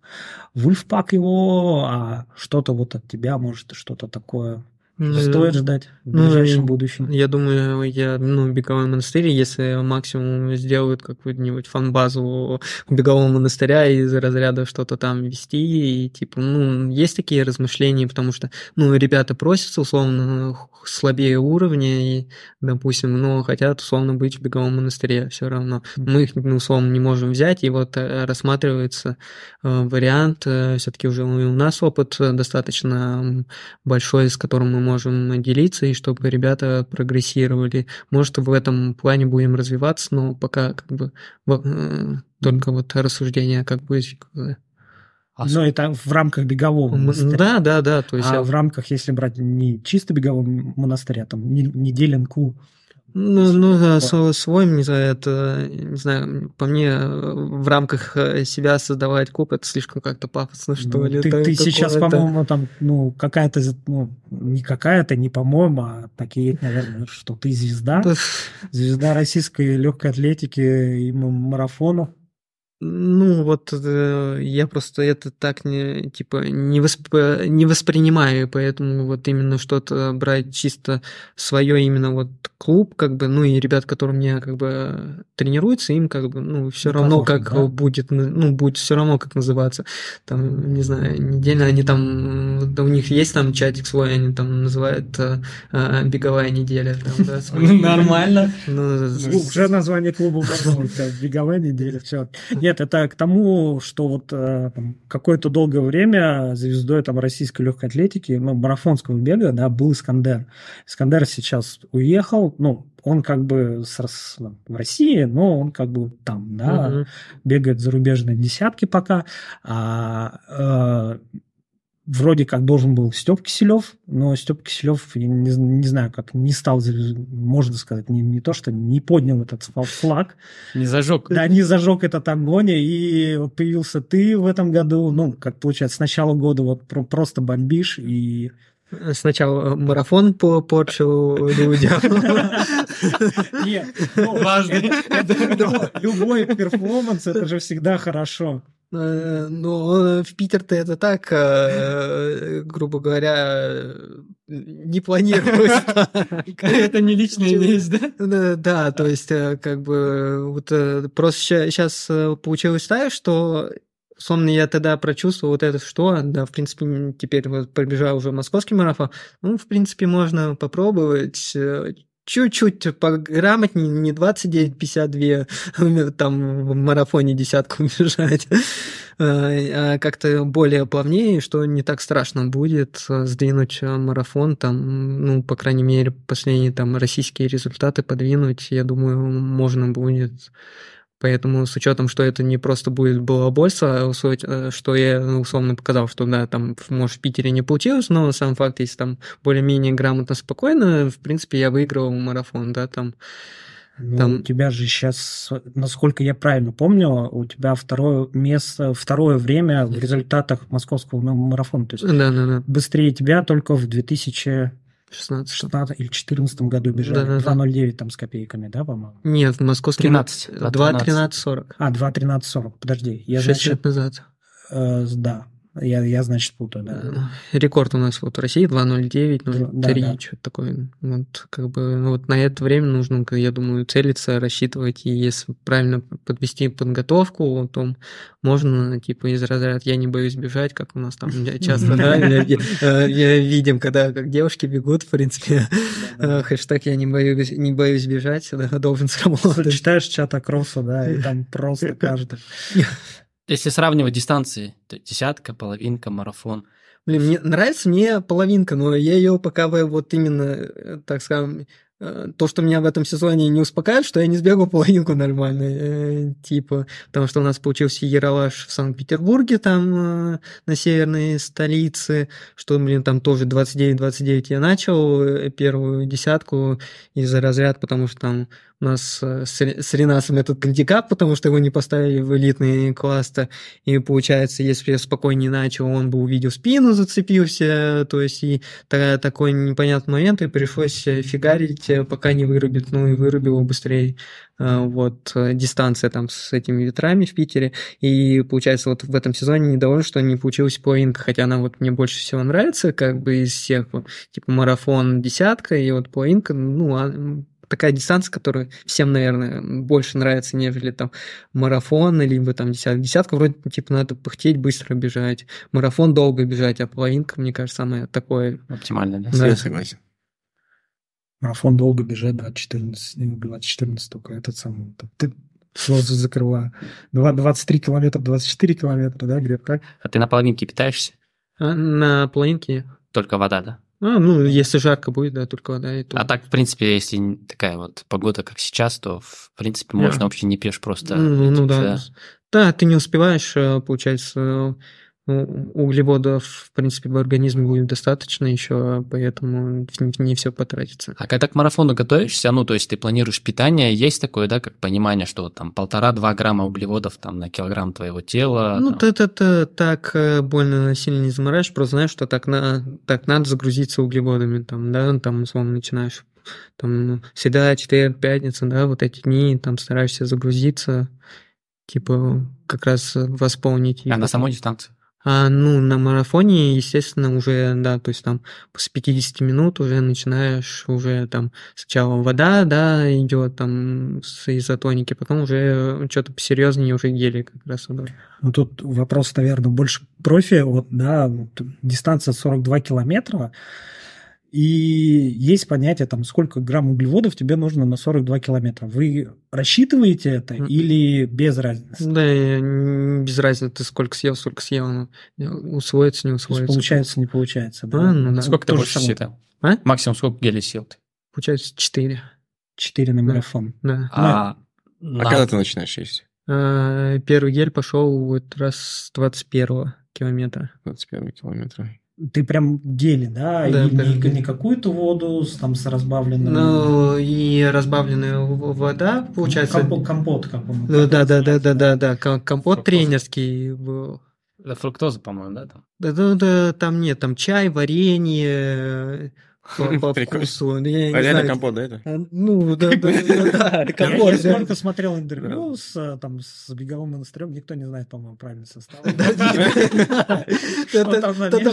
C: Вульфпак его, а что-то вот от тебя, может, что-то такое
B: Ну,
C: стоит ждать в
B: ну,
C: ближайшем
B: и-
C: будущем.
B: Я думаю, я, ну, беговой монастырь, если максимум сделают какую-нибудь фан-базу бегового монастыря из разряда что-то там вести, и типа, ну, есть такие размышления, потому что, ну, ребята просятся, условно, слабее уровня, и, допустим, но хотят, условно, быть в беговом монастыре все равно. Мы их, ну, условно, не можем взять, и вот э, рассматривается э, вариант, все-таки уже у нас опыт достаточно большой, с которым мы можем делиться, и чтобы ребята прогрессировали. Может, в этом плане будем развиваться, но пока как бы э, только вот рассуждения как бы...
A: А
C: Но это в рамках бегового монастыря.
B: Да, да, да, то есть...
C: а
B: я-
C: в рамках, если брать не чисто бегового монастыря, там не- неделен клуб,
B: Ну, ну да, свой, свой, не знаю, это, не знаю, по мне, э, в рамках э, себя создавать клуб, это слишком как-то пафосно, что
C: Ну,
B: ли.
C: Ты, ты сейчас, по-моему, там, ну, какая-то, ну, не какая-то, не по-моему, а такие, наверное, что ты звезда,
B: Да,
C: звезда российской легкой атлетики и м- марафона.
B: Ну, вот э, я просто это так не, типа, не, восп- не воспринимаю, поэтому вот именно что-то брать чисто свое именно вот клуб, как бы, ну и ребят, которые мне как бы тренируются, им как бы, ну, все
C: Ну,
B: равно, как
C: да?
B: будет, ну, будет все равно, как называться. Там, не знаю, недельно они там, да у них есть там чатик свой, они там называют э, э, беговая неделя. Там, да, свой.
A: Нормально.
B: Ну,
C: Ну, Уже название клуба беговая неделя, все. Нет, Нет, это к тому, что вот э, там, какое-то долгое время звездой там, российской легкой атлетики, ну, марафонского бега, да, был Искандер. Искандер сейчас уехал, ну, он как бы с, с, в России, но он как бы там, да, угу. бегает зарубежные десятки пока. А, а, вроде как должен был Степ Киселев, но Степ Киселев, не, не знаю, как не стал, можно сказать, не, не то, что не поднял этот флаг.
A: Не зажег.
C: Да, не зажег этот огонь, и вот появился ты в этом году, ну, как получается, с начала года вот просто бомбишь, и
B: Сначала марафон по порчу людям.
C: Нет, ну, важный. Любой перформанс, это же всегда хорошо.
B: Э, ну, в Питер-то это так, э, грубо говоря, не планировалось.
A: Это не личная вещь,
B: да? Да, то есть, э, как бы, вот просто сейчас получилось так, что Сонно я тогда прочувствовал вот это, что, да, в принципе, теперь вот пробежал уже московский марафон, ну, в принципе, можно попробовать чуть-чуть пограмотнее, не 29-52 там в марафоне десятку бежать, а, а как-то более плавнее, что не так страшно будет а, сдвинуть марафон, там, ну, по крайней мере, последние там российские результаты подвинуть, я думаю, можно будет Поэтому с учетом, что это не просто будет балабольство, э, что я ну, условно показал, что да, там, может, в Питере не получилось, но сам факт, если там более-менее грамотно, спокойно, в принципе, я выиграл марафон, да, там.
C: Ну, там... У тебя же сейчас, насколько я правильно помню, у тебя второе место, второе время в результатах московского марафона. То есть
B: да, да, да.
C: быстрее тебя только в 2000
B: 16.
C: 16 или 14 году бежали. Да, да, 2.09 там с копейками, да, по-моему?
B: Нет, московский
A: 13.
B: 2.13.40.
C: А, 2.13.40, подожди.
B: Я, 6 значит, лет назад.
C: Э, да, я, я, значит, путаю, да.
B: Рекорд у нас вот в России 2.09, 0.3, да, да. что-то такое. Вот, как бы, ну, вот на это время нужно, я думаю, целиться, рассчитывать, и если правильно подвести подготовку, то можно, типа, из разряда «я не боюсь бежать», как у нас там часто, да, э, видим, когда как девушки бегут, в принципе, хэштег «я не боюсь, не боюсь бежать», должен сработать.
C: Читаешь чат Акроса, да, и там просто каждый.
A: Если сравнивать дистанции, то десятка, половинка, марафон.
B: Блин, мне нравится мне половинка, но я ее пока вот именно, э, так скажем, Э, то, что меня в этом сезоне не успокаивает, что я не сбегал половинку нормально, э, типа, потому что у нас получился Яралаш в Санкт-Петербурге, там, э, на северной столице, что, блин, там тоже 29-29 я начал э, первую десятку из-за разряд, потому что там у нас э, с, Ренасом этот гандикап, потому что его не поставили в элитный класс-то, и получается, если я спокойнее начал, он бы увидел спину, зацепился, то есть и такой непонятный момент, и пришлось фигарить Э, пока не вырубит, ну и вырубил быстрее. Э, вот э, дистанция там с этими ветрами в Питере. И получается, вот в этом сезоне недоволен, что не получилась половинка, хотя она вот мне больше всего нравится, как бы из всех, вот, типа марафон десятка, и вот половинка, ну, а, такая дистанция, которая всем, наверное, больше нравится, нежели там марафон, либо там десятка. Десятка вроде типа надо пыхтеть, быстро бежать. Марафон долго бежать, а половинка, мне кажется, самое такое...
A: Оптимальное, да?
D: да. Я согласен.
C: Марафон долго бежать, 2014, 2014 только этот самый. Ты сразу закрываю. 23 километра, 24 километра, да, как?
A: А ты на половинке питаешься?
B: А, на половинке?
A: Только вода, да?
B: А, ну, если жарко будет, да, только вода. И
A: то... А так, в принципе, если такая вот погода, как сейчас, то, в принципе, можно yeah. вообще не пьешь просто.
B: Ну, ну да. Да, ты не успеваешь, э, получается, углеводов, в принципе, в организме будет достаточно еще, поэтому не все потратится.
A: А когда к марафону готовишься, ну, то есть ты планируешь питание, есть такое, да, как понимание, что там полтора-два грамма углеводов там на килограмм твоего тела?
B: Ну, ты это так э, больно сильно не заморачиваешь, просто знаешь, что так, на, так надо загрузиться углеводами, там, да, там, условно, начинаешь там, ну, всегда четверг, пятница, да, вот эти дни, там, стараешься загрузиться, типа, как раз восполнить.
A: А на самой дистанции?
B: А, ну, на марафоне, естественно, уже, да, то есть там после 50 минут уже начинаешь, уже там сначала вода, да, идет там с изотоники, потом уже что-то посерьезнее, уже гели как раз идут.
C: Ну, тут вопрос, наверное, больше профи, вот, да, вот, дистанция 42 километра, И есть понятие, там, сколько грамм углеводов тебе нужно на 42 километра. Вы рассчитываете это или без разницы?
B: Да, без разницы, ты сколько съел, сколько съел, ну, усвоится, не
C: То есть
B: усвоится.
C: получается, не получается. Да?
B: А, ну да.
A: Сколько ты больше съедал?
B: А?
A: Максимум сколько гелей съел ты?
B: Получается 4.
C: Четыре на
B: Да.
C: марафон.
B: Да.
A: А,
D: А
A: на-
D: когда ты начинаешь есть?
B: А, Первый гель пошел вот раз с 21 километра.
D: 21 километра.
C: Ты прям гели, да?
B: Да,
C: и не, не какую-то воду с, там, с разбавленным...
B: Ну, и разбавленная вода, получается.
C: Компот, компот как он.
B: Ну, да, да, да, да, да, да. ком- Компот
A: Фруктоза.
B: тренерский был.
A: Это фруктоза, по-моему, да? Там?
B: Да, да, да, там нет, там чай, варенье по, вкусу.
D: А реально компот, да, это?
B: А, Ну, да, да, да,
C: Я,
B: компот.
C: я сколько смотрел интервью с, э, там, с Беговым монастырем, никто не знает, по-моему, правильный состав.
B: Это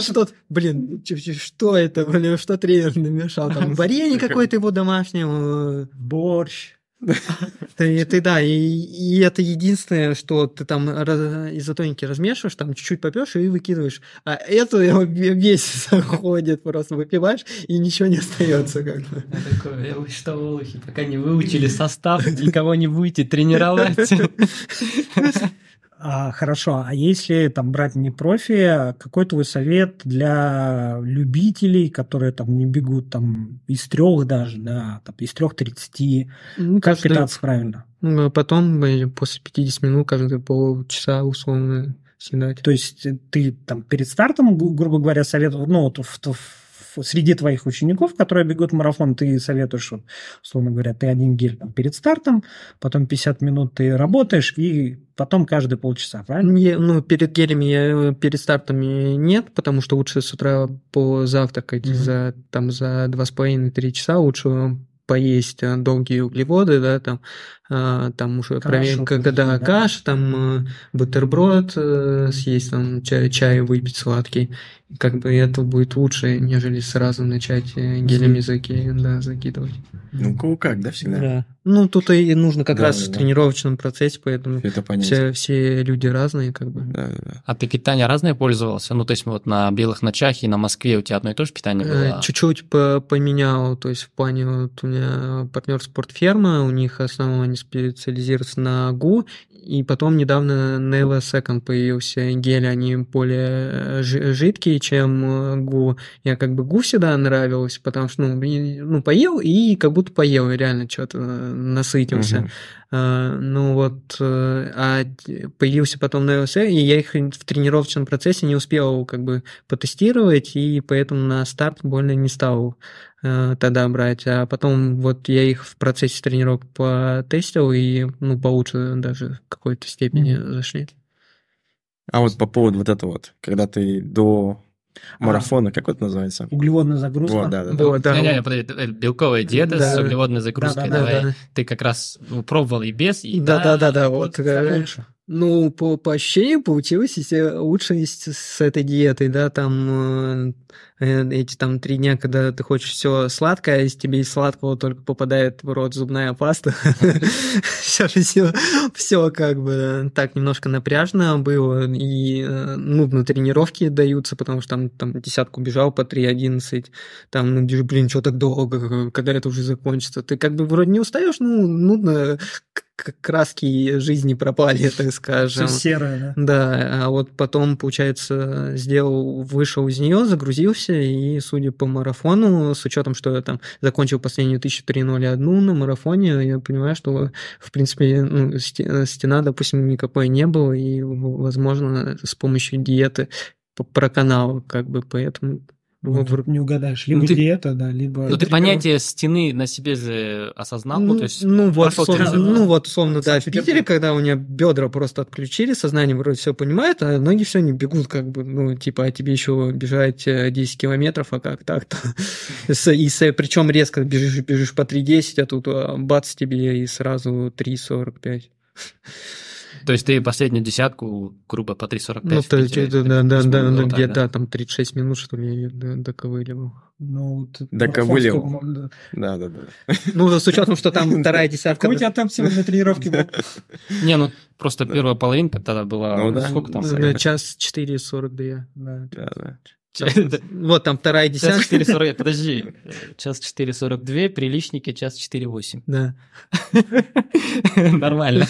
B: что, блин, что это, блин, что тренер намешал? Там варенье какое-то его домашнее,
C: Борщ.
B: Ты, ты да, и, и это единственное, что ты там раз- изотоники размешиваешь, там чуть-чуть попьешь и выкидываешь. А это весь заходит, просто выпиваешь, и ничего не остается как бы.
A: Я такой, что, олухи, пока не выучили состав, никого не будете тренировать.
C: А, хорошо, а если там брать не профи, какой твой совет для любителей, которые там не бегут там из трех даже, да, там из трех тридцати,
B: Ну,
C: как
B: каждый-
C: питаться правильно?
B: ну, потом после 50 минут каждые полчаса условно съедать.
C: То есть ты там перед стартом, гру- грубо говоря, советовал, ну, вот в- в- среди твоих учеников, которые бегут марафон, ты советуешь, вот, условно говоря, ты один гель там, перед стартом, потом 50 минут ты работаешь, и потом каждые полчаса, правильно?
B: Не, ну, перед гелями, я, перед стартами нет, потому что лучше с утра позавтракать
C: Мгм.
B: за, там, за 2,5-3 часа, лучше поесть э, долгие углеводы, да, там, там уже
C: Кашу
B: проверить, когда да,
C: да?
B: каш, там э, бутерброд э, съесть, там чай, чай выпить сладкий, как бы это будет лучше, нежели сразу начать э, гелями заки- да, закидывать.
D: Ну, кого как, да, всегда?
B: Ну, тут и нужно как
D: Да,
B: раз
D: да,
B: в
D: да.
B: тренировочном процессе, поэтому
D: Это
B: все, все люди разные, как бы.
D: Да, да, да.
A: А ты питание разное пользовался? Ну, то есть вот на белых ночах и на Москве у тебя одно и то же питание было?
B: Чуть-чуть по- поменял, то есть в плане вот у меня партнер спортферма, у них основном они специализируются на ГУ, и потом недавно Nella Second появился гель, они более жи- жидкие, чем э, ГУ. Я как бы ГУ всегда нравилось, потому что, ну, и- ну поел и как будто поел, и реально что-то насытился.
D: Мгм.
B: А, ну вот, э, а появился потом на ЛС, и я их в тренировочном процессе не успел как бы потестировать, и поэтому на старт больно не стал э, тогда брать. А потом вот я их в процессе тренировок потестил, и ну получше даже в какой-то степени
C: Мгм.
B: зашли.
D: А вот по поводу вот этого вот, когда ты до
C: А.
D: марафона, как это называется?
C: Углеводная загрузка.
D: Вот, да, да, да.
B: Вот, да.
A: Не-не, подожди, это белковая диета
B: Да.
A: с углеводной загрузкой.
C: Да, да,
A: Давай.
B: да.
A: Ты как раз ну, пробовал и без, и
B: Да, да, да, да, вот.
C: это
B: э,
C: лучше.
B: Ну, по, по ощущениям получилось если лучше с, с этой диетой, да, там э, э, эти там три дня, когда ты хочешь все сладкое, а если тебе из сладкого только попадает в рот зубная паста, все, все, все как бы так немножко напряжно было, и э, нудно тренировки даются, потому что там, там десятку бежал по 3.11, там, ну, блин, что так долго, когда это уже закончится, ты как бы вроде не устаешь, ну, нудно, краски жизни пропали, так
C: Все
B: скажем.
C: серое, да?
B: Да, а вот потом, получается, сделал, вышел из нее, загрузился, и, судя по марафону, с учетом, что я там закончил последнюю 1301 на марафоне, я понимаю, что, в принципе, ну, сте- стена, допустим, никакой не было, и, возможно, с помощью диеты п- проканал, как бы, поэтому...
C: Ну,
B: в-
C: Не угадаешь. Либо
A: Ну, ты-
C: диета, да, либо...
A: Ну, ты понятие стены на себе же осознал, ну, то есть
B: ну, вот, условно,
A: тренироваться.
B: ну вот, условно, да, в. Питере, когда у меня бедра просто отключили, сознание вроде все понимает, а ноги все не бегут, как бы, ну, типа, а тебе еще бежать э, 10 километров, а как так-то? И причем резко бежишь, бежишь по 3.10, а тут а, бац тебе и сразу 3.45.
A: То есть ты последнюю десятку, грубо по 3.45
B: Ну, то,
A: Питере,
B: это,
A: ты
B: да, да, да, да,
A: так,
B: где-то
A: да?
B: там 36 минут, что ли, до- доковыливал.
C: Ну, вот
D: Доковыливал.
C: марафонского- да.
D: Да, да, да.
B: Ну, с учетом, что там вторая десятка...
C: Какой у тебя темп сегодня на тренировке был?
A: Не, ну просто первая половинка тогда была...
D: Ну да.
A: Сколько там?
B: Да, Час 4.42.
C: Да.
D: Да, да.
B: Вот там вторая
A: Час
B: десятка.
A: 4.40, подожди. Час 4.42, приличники, час 4.8.
B: Да.
A: Нормально.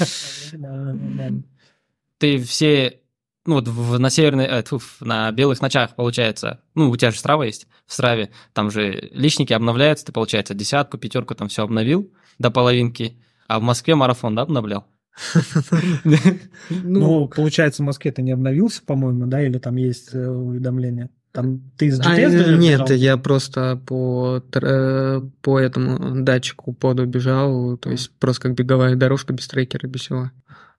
A: Ты все, ну вот в- на северной, э, тьфу, на белых ночах, получается, ну у тебя же Страва есть, в Страве, там же личники обновляются, ты, получается, десятку, пятерку там все обновил до половинки, а в Москве марафон, да, обновлял?
C: Ну, получается, в Москве ты не обновился, по-моему, да, или там есть э, уведомления? Там ты из
B: А,
C: GPS
B: э, Нет,
C: бежал?
B: я просто по, э, по этому датчику поду бежал, то есть просто как беговая дорожка без трекера, без всего.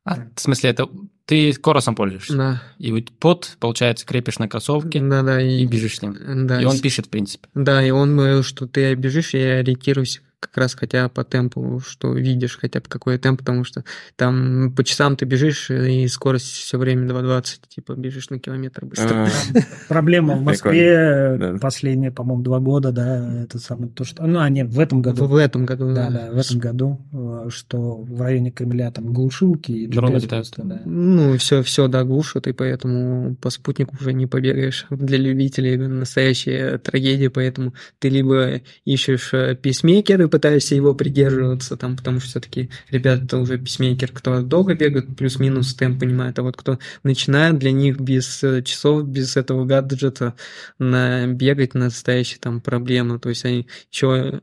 A: А, в смысле, это ты коросом пользуешься?
B: Да,
A: И вот под, получается, крепишь на кроссовке
B: да, да.
A: и
B: И,
A: бежишь с ним.
B: да,
A: И он пишет, в принципе.
B: Да, и он говорил, что ты бежишь, и я ориентируюсь как раз хотя по темпу, что видишь хотя бы какой темп, потому что там по часам ты бежишь, и скорость все время 2.20, типа бежишь на километр быстро.
D: А,
C: Проблема в Москве последние, по-моему, два года, да, это самое то, что... Ну, а нет, в этом году.
B: В этом году,
C: Да, да, в этом году, э, что в районе Кремля там глушилки и
A: летают.
B: Ну, все, все, да, глушат, и поэтому по спутнику уже не побегаешь. Для любителей настоящая трагедия, поэтому ты либо ищешь э, писмейкер и пытаешься его придерживаться, там, потому что все-таки ребята это уже писмейкер, кто долго бегает, плюс-минус темп понимает, а вот кто начинает, для них без э, часов, без этого гаджета на бегать настоящая там проблема, то есть они еще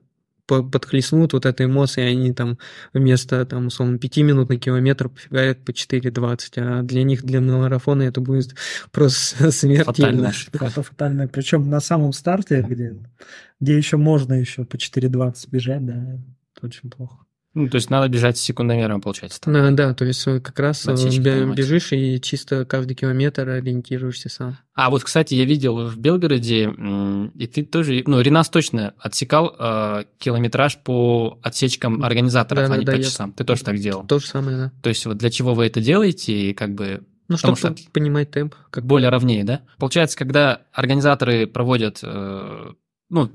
B: подхлестнут вот этой эмоцией, они там вместо, там, условно, 5 минут на километр пофигают по 4.20, а для них, для марафона это будет просто смертельно.
C: Это фатальное. Причем на самом старте, где, где еще можно еще по 4.20 бежать, да, это очень плохо.
A: Ну, то есть надо бежать с секундомером, получается. там.
B: Да, да, то есть э, как раз э,
A: понимать.
B: бежишь и чисто каждый километр ориентируешься сам.
A: А вот, кстати, я видел в Белгороде, и ты тоже, ну, Ренас точно отсекал э, километраж по отсечкам организаторов,
B: Да,
A: а
B: да,
A: не
B: да,
A: по часам. Ты тоже так делал.
B: То же самое, да.
A: То есть вот для чего вы это делаете, и как бы
B: Ну,
A: Потому
B: чтобы
A: что-
B: понимать темп.
A: как более ровнее, да? Получается, когда организаторы проводят, э, ну,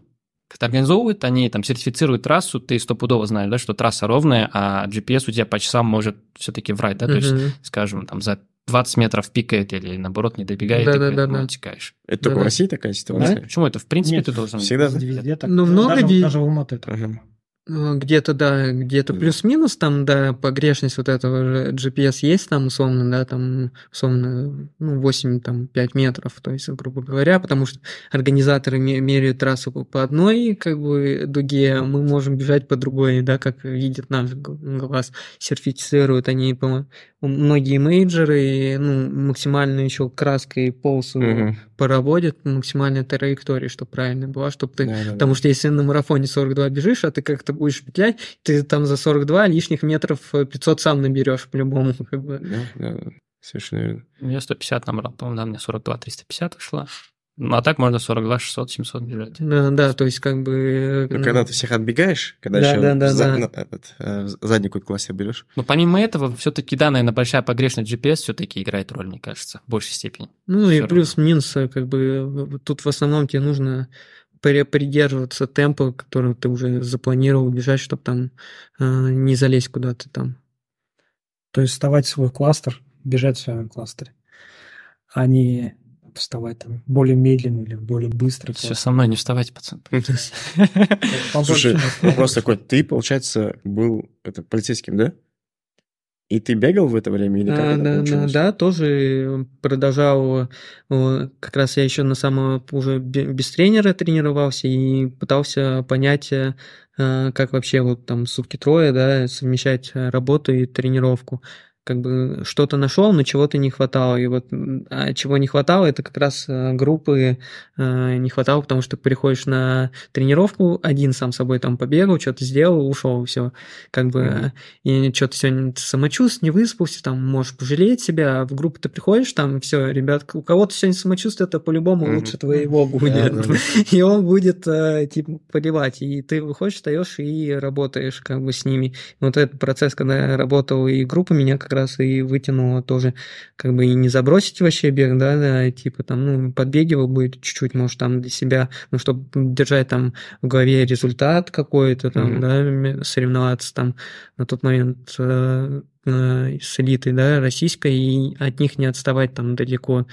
A: как-то организовывают, они там сертифицируют трассу, ты стопудово знаешь, да, что трасса ровная, а GPS у тебя по часам может все-таки врать, да, то есть, скажем, там за 20 метров пикает или наоборот не добегает,
B: Да,
A: и
B: да, да, да.
A: отсекаешь.
D: Это только в
B: Да-да.
D: России такая ситуация?
A: Почему это? В принципе,
C: Нет,
A: ты должен...
D: всегда
C: Везде, так.
B: Ну, много
C: даже, даже в Алматы так.
D: Ага.
B: Ну, Где-то, да, где-то плюс-минус там, да, погрешность вот этого же GPS есть там, условно, да, там, условно, ну, 8, там, 5 метров, то есть, грубо говоря, потому что организаторы ме- меряют трассу по- одной, как бы, дуге, а мы можем бежать по другой, да, как видит наш глаз, сертифицируют они, по многие мейджеры, ну, максимально еще краской полосу
D: Мгм.
B: проводят, максимальная траектория, чтобы правильно была, чтобы ты
D: Да-да-да.
B: Потому что если на марафоне 42 бежишь, а ты как-то будешь петлять, ты там за 42 лишних метров э, 500 сам наберешь по-любому. Как бы.
D: Да, да, да. Совершенно верно.
A: Я 150 набрал, по-моему, да, мне 42 350 вышла. Ну, а так можно 42 600 700 бежать.
B: Да, да, то есть как бы... э,
D: Ну,
B: ну,
D: когда ты всех отбегаешь, когда
B: Да,
D: еще
B: да, да,
D: за-
B: да.
D: этот, э, задний какой-то классе берешь,
A: Но помимо этого, все-таки, да, наверное, большая погрешность GPS все-таки играет роль, мне кажется, в большей степени.
B: Ну и
A: всё
B: плюс-минус, э, как бы э, тут в основном тебе нужно при- придерживаться темпа, который ты уже запланировал бежать, чтобы там э, не залезть куда-то там.
C: То есть вставать в свой кластер, бежать в своем кластере, а не вставать там более медленно или более быстро.
A: Все со мной не вставайте, пацан.
D: Слушай, вопрос такой, ты, получается, был это, полицейским, да? И ты бегал в это время или как
B: А,
D: это
B: да, да,
D: получилось?
B: да, тоже продолжал. э, Как раз я еще на самом уже бе- без тренера тренировался и пытался понять, э, э, как вообще вот там сутки трое, да, совмещать э, работу и тренировку. Как бы что-то нашел, но чего-то не хватало. И вот а чего не хватало, это как раз э, группы э, не хватало, потому что приходишь на тренировку, один сам собой там побегал, что-то сделал, ушел, все. Как бы
D: Мгм.
B: и что-то сегодня самочувствие, не выспался, там можешь пожалеть себя, а в группу ты приходишь, там все, ребят, у кого-то сегодня самочувствие, это по-любому
D: Мгм.
B: лучше твоего будет. И он будет, э, типа, поливать. И ты выходишь, встаешь и работаешь как бы с ними. Вот этот процесс, когда я работал, и группа меня как раз и вытянула тоже, как бы и не забросить вообще бег, да, да, типа там, ну, подбегивал будет чуть-чуть, может, там для себя, ну, чтобы держать там в голове результат какой-то, там,
D: Мгм.
B: да, соревноваться там на тот момент э, э, с элитой, да, российской, и от них не отставать там далеко.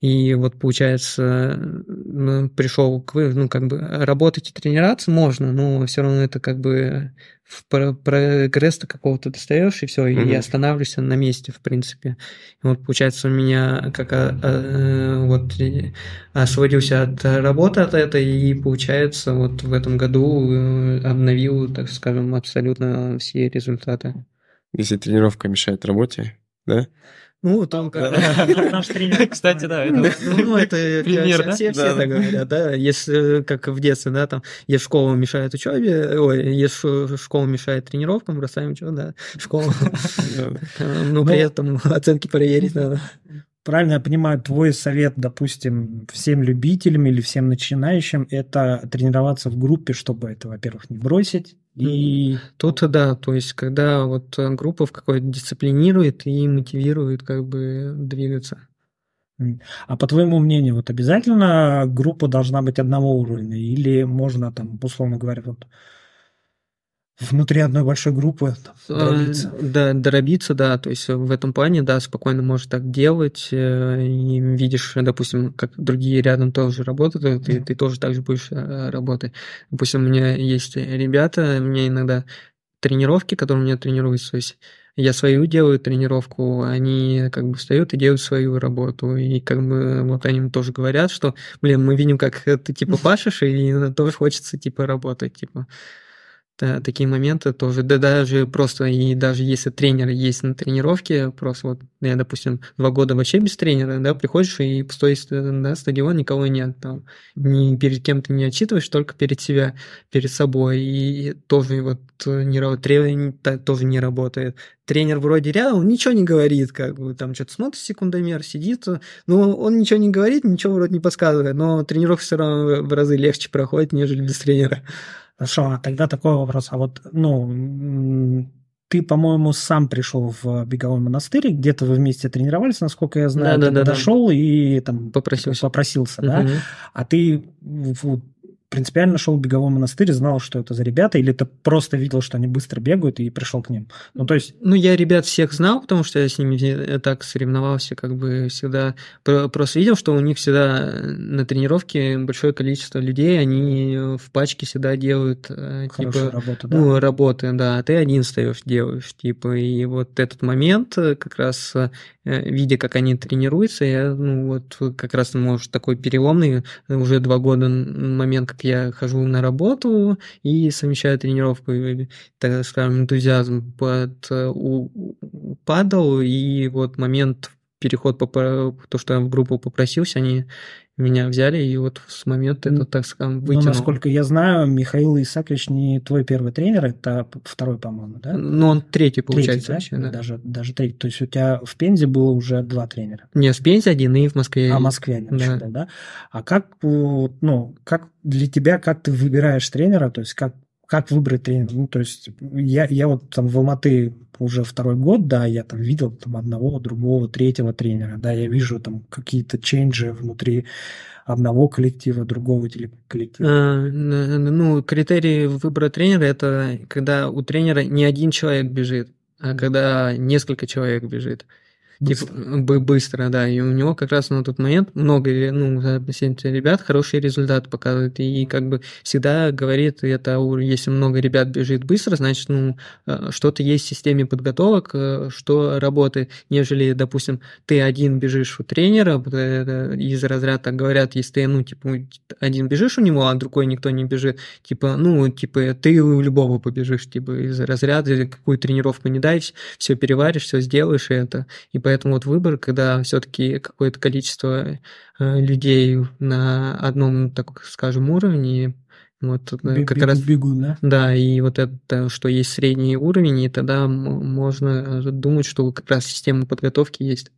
B: И вот, получается, ну, пришел к ну, как бы работать и тренироваться можно, но все равно это как бы в прогресс-то какого-то достаешь, и все, mm-hmm. и останавливаешься на месте, в принципе. И вот, получается, у меня как а, а, вот освободился от работы от этой, и, получается, вот в этом году э, обновил, так скажем, абсолютно все результаты.
D: Если тренировка мешает работе, да?
B: Ну, там как...
A: Наш тренер. Кстати, да.
B: Ну, ну, это пример, да? Все так говорят, да. Если, как в детстве, да, там, если школа мешает учебе, ой, если школа мешает тренировкам, бросаем что, да, школу. Ну, при этом оценки проверить надо.
C: Правильно я понимаю, твой совет, допустим, всем любителям или всем начинающим, это тренироваться в группе, чтобы это, во-первых, не бросить, и
B: тут, да, то есть, когда вот группа в какой-то дисциплинирует и мотивирует как бы двигаться.
C: А по твоему мнению, вот обязательно группа должна быть одного уровня? Или можно там, условно говоря, вот внутри одной большой группы там,
B: а, дробиться. Да, дробиться, да, то есть в этом плане, да, спокойно можешь так делать, э, и видишь, допустим, как другие рядом тоже работают, и ты тоже так же будешь э, работать. Допустим, у меня есть ребята, у меня иногда тренировки, которые у меня тренируются, то есть я свою делаю тренировку, они как бы встают и делают свою работу. И как бы вот они тоже говорят, что, блин, мы видим, как ты типа пашешь, и тоже хочется типа работать, типа такие моменты тоже, да даже просто, и даже если тренер есть на тренировке, просто вот я, допустим, два года вообще без тренера, да, приходишь и пустой да, стадион, никого нет, там, ни перед кем ты не отчитываешь, только перед себя, перед собой, и тоже вот не, тренер тоже не работает. Тренер вроде рядом, ничего не говорит, как бы там что-то смотрит секундомер, сидит, но он ничего не говорит, ничего вроде не подсказывает, но тренировка все равно в разы легче проходит, нежели без тренера.
C: Хорошо, а тогда такой вопрос. А вот, ну, ты, по-моему, сам пришел в беговой монастырь, где-то вы вместе тренировались, насколько я знаю, да, ты да, подошел да. и там
B: попросился,
C: попросился угу. да? А ты вот, принципиально шел в беговой монастырь, знал, что это за ребята, или ты просто видел, что они быстро бегают и пришел к ним?
B: Ну, то есть... Ну, я ребят всех знал, потому что я с ними так соревновался, как бы всегда. Просто видел, что у них всегда на тренировке большое количество людей, они в пачке всегда делают э,
C: Хорошую
B: типа,
C: работу, да?
B: Ну, работы, да, а ты один встаешь, делаешь, типа, и вот этот момент э, как раз э, видя, как они тренируются, я, ну, вот как раз, может, такой переломный, уже два года момент, я хожу на работу и совмещаю тренировку, так скажем, энтузиазм под, э, падал, и вот момент переход по то, что я в группу попросился, они меня взяли, и вот с момента это, так скажем, ну, вытянул.
C: Ну, насколько я знаю, Михаил Исакович не твой первый тренер, это второй, по-моему, да?
B: Ну, он третий, получается.
C: Третий, да? Да. Даже, даже третий. То есть у тебя в Пензе было уже два тренера?
B: Не, в Пензе один и в Москве.
C: А в Москве один да. Да? А как, ну, как для тебя, как ты выбираешь тренера, то есть как как выбрать тренера? Ну, то есть я, я вот там в Алматы уже второй год, да, я там видел там одного, другого, третьего тренера, да, я вижу там какие-то ченджи внутри одного коллектива, другого коллектива. А,
B: ну, критерии выбора тренера – это когда у тренера не один человек бежит, а когда несколько человек бежит. Типа, быстро, да. И у него как раз на тот момент много, ну, ребят хорошие результаты показывают. И как бы всегда говорит, это если много ребят бежит быстро, значит, ну, э, что-то есть в системе подготовок, э, что работает, нежели, допустим, ты один бежишь у тренера, из разряда так говорят, если ты, ну, типа, один бежишь у него, а другой никто не бежит, типа, ну, типа, ты у любого побежишь, типа, из разряда, какую тренировку не дай, все переваришь, все сделаешь, и это. И поэтому вот выбор, когда все-таки какое-то количество э, людей на одном, так скажем, уровне, вот
C: Бег, как раз бегут, да?
B: Да, и вот это, что есть средний уровень, и тогда можно думать, что как раз система подготовки есть.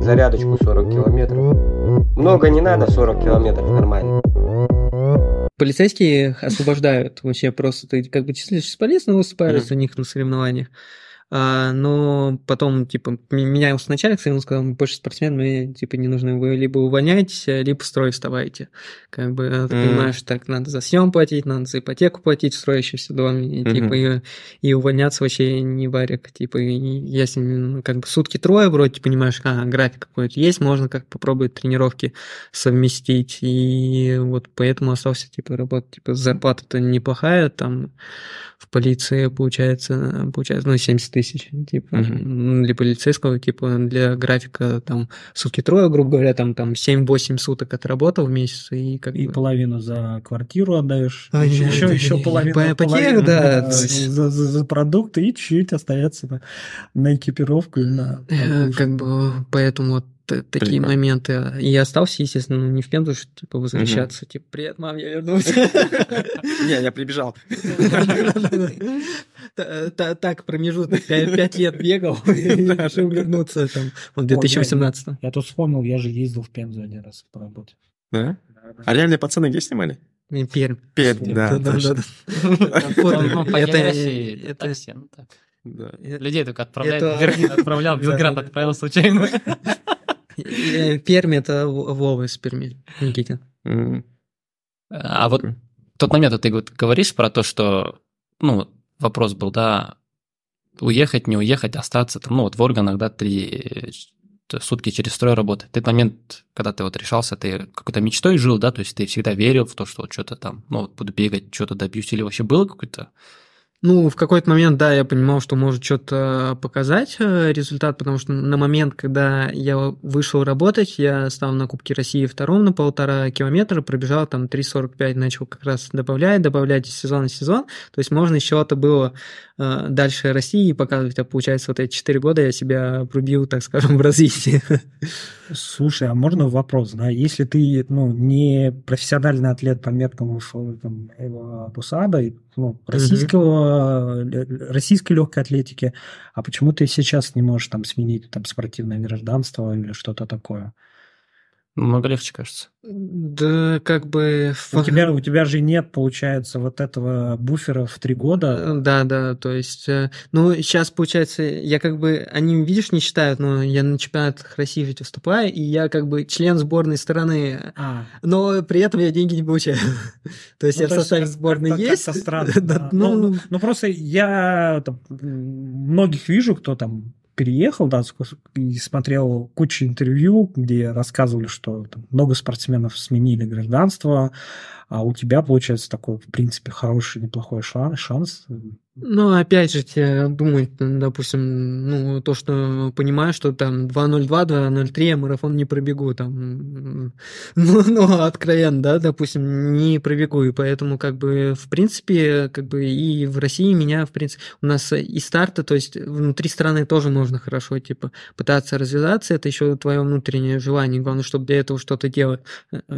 E: Зарядочку 40 километров. Много не надо, 40 километров нормально.
B: Полицейские освобождают вообще просто, ты как бы числишься полезно выступаешь за них на соревнованиях. А, но потом, типа, менялся начальник, и он сказал, больше спортсмен, мы, типа, не нужны, вы либо увольняетесь, либо в строй вставайте. Как бы, ты mm. понимаешь, так, надо за съем платить, надо за ипотеку платить в строящемся доме, и, mm-hmm. типа, и, и увольняться вообще не варик. Типа, и, если, ну, как бы, сутки трое, вроде, понимаешь, а, график какой-то есть, можно как попробовать тренировки совместить, и вот поэтому остался, типа, работать, типа, зарплата-то неплохая, там, в полиции получается, получается, ну, 70 тысяч, типа, mm-hmm. для полицейского, типа, для графика, там, сутки трое, грубо говоря, там, там 7-8 суток отработал в месяц, и как
C: И
B: бы...
C: половину за квартиру отдаешь,
B: А,
C: еще,
B: не,
C: еще,
B: не,
C: еще
B: не,
C: половину,
B: по
C: половину,
B: да,
C: да, за, за- за продукты, и чуть-чуть остается на, на экипировку и на...
B: Э, Как бы, поэтому вот такие
D: Прикольно.
B: моменты. И я остался, естественно, ну, не в Пензу, что, типа, возвращаться, типа, привет, мам, я вернулся.
D: Не, я прибежал.
B: Та- та- Так, промежуток, пя- пять лет бегал, и решил вернуться, там, вот, в 2018
C: Я тут вспомнил, я же ездил в Пензу один раз по работе.
D: Да? А реальные пацаны где снимали?
B: Пермь.
D: Пермь, да,
A: Ну,
B: это- это-
A: ну так.
D: Да.
A: Людей только отправляют,
B: Это-
A: отправлял, Белград отправил случайно.
B: Э, Пермь это Вова из Перми, Никитин.
A: А вот тот момент, ты говоришь про то, что, ну, вопрос был, да, уехать, не уехать, остаться, там, ну, вот в органах, да, три э, сутки через строй работы. Ты момент, когда ты вот решался, ты какой-то мечтой жил, да, то есть ты всегда верил в то, что вот что-то там, ну, вот буду бегать, что-то добьюсь, или вообще было какой-то
B: Ну, в какой-то момент, да, я понимал, что может что-то показать э, результат, потому что на момент, когда я вышел работать, я стал на Кубке России втором на полтора километра, пробежал там 3.45, начал как раз добавлять, добавлять из сезона в сезон. То есть можно еще это было э, дальше расти и показывать. А получается, вот эти 4 года я себя пробил, так скажем, в развитии.
C: Слушай, а можно вопрос, да? Если ты, ну, не профессиональный атлет по меркам там, э, Бусада, и, ну, российского, э, российской легкой атлетики, а почему ты сейчас не можешь там сменить там спортивное гражданство или что-то такое?
A: Много легче, кажется.
B: Да, как бы...
C: У тебя, у тебя же нет, получается, вот этого буфера в три года.
B: Да, да, то есть, э, ну, сейчас, получается, я как бы, они, видишь, не считают, но я на чемпионатах России ведь выступаю, и я как бы член сборной страны,
C: А,
B: но при этом я деньги не получаю. То есть
C: ну,
B: я в
C: то есть
B: составе сборной есть.
C: как-то странно,
B: Да,
C: да.
B: Ну,
C: Ну, ну, просто я там, многих вижу, кто там переехал, да, и смотрел кучу интервью, где рассказывали, что там много спортсменов сменили гражданство, а у тебя, получается, такой, в принципе, хороший, неплохой шанс.
B: Ну, опять же, тебе думать, допустим, ну, то, что понимаю, что там 2.02, 2.03 я марафон не пробегу, там, ну, ну, откровенно, да, допустим, не пробегу, и поэтому, как бы, в принципе, как бы, и в России меня, в принципе, у нас и старта, то есть внутри страны тоже можно хорошо, типа, пытаться развиваться, это еще твое внутреннее желание, главное, чтобы для этого что-то делать,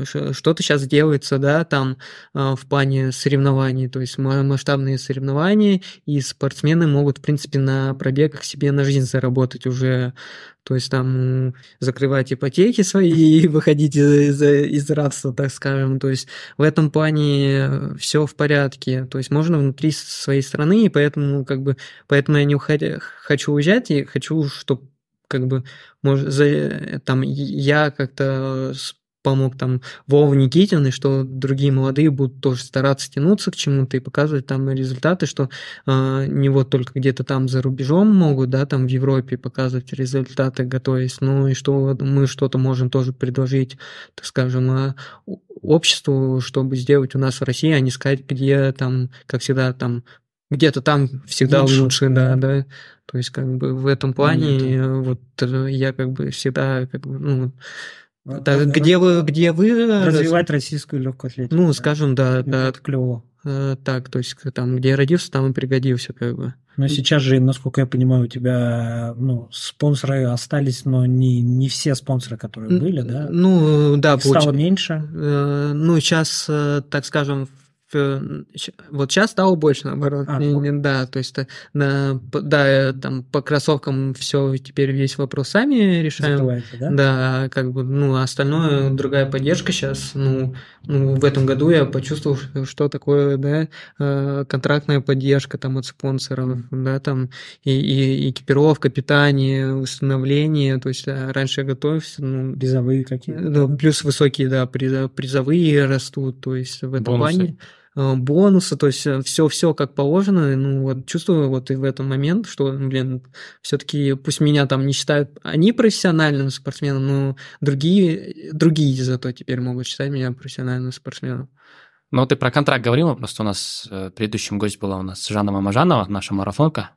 B: Ш- что-то сейчас делается, да, там, а, в плане соревнований, то есть ма- масштабные соревнования, и спортсмены могут, в принципе, на пробегах себе на жизнь заработать уже, то есть там закрывать ипотеки свои и выходить из, из рабства, так скажем. То есть в этом плане все в порядке. То есть можно внутри своей страны, и поэтому как бы поэтому я не уходя, хочу уезжать и хочу, чтобы как бы может, за, там я как-то помог там Вова Никитин, и что другие молодые будут тоже стараться тянуться к чему-то и показывать там результаты, что э, не вот только где-то там за рубежом могут, да, там в Европе показывать результаты, готовясь, ну и что мы что-то можем тоже предложить, так скажем, о- обществу, чтобы сделать у нас в России, а не сказать, где там, как всегда, там где-то там всегда
C: Лучше,
B: лучше, да,
C: да.
B: То есть, как бы в этом плане, э, вот э, я как бы всегда, как бы, ну,
C: Р-
B: где вы, где вы, раз-
C: Развивать российскую легкую атлетику.
B: ну,
C: да.
B: скажем, да,
C: Это
B: да,
C: клево.
B: э, так, то есть там, где я родился, там и пригодился, как бы.
C: Но сейчас же, насколько я понимаю, у тебя ну, спонсоры остались, но не, не все спонсоры, которые были, да?
B: Ну, да,
C: Их стало
B: получ-
C: меньше.
B: Э, Ну, сейчас, так скажем, вот сейчас стало больше, наоборот.
C: А,
B: Не- не- да, то есть, э, на, да, э, там по кроссовкам все теперь весь вопрос сами решаем.
C: Да?
B: Да, как бы, ну, а остальное другая поддержка сейчас. Ну, ну, в этом году я почувствовал, что- такое, да, э, контрактная поддержка там от спонсоров, да, там и, и экипировка, питание, установление. То есть раньше я готовился, ну,
C: Призовые какие
B: ну, плюс высокие, да, призовые растут, то есть в этом
A: Бонусы.
B: плане бонусы, то есть все, все как положено, ну вот чувствую вот и в этот момент, что, блин, все-таки пусть меня там не считают они профессиональным спортсменом, но другие, другие зато теперь могут считать меня профессиональным спортсменом.
A: Ну, ты про контракт говорила, просто у нас э, предыдущим гость была у нас Жанна Мамажанова, наша марафонка.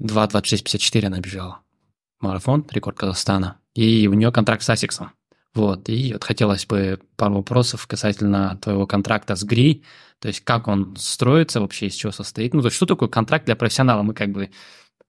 A: 2.26.54 она бежала. Марафон, рекорд Казахстана. И у нее контракт с Асиксом. Вот, и вот хотелось бы пару вопросов касательно твоего контракта с ГРИ, то есть как он строится вообще, из чего состоит. Ну, то есть что такое контракт для профессионала? Мы как бы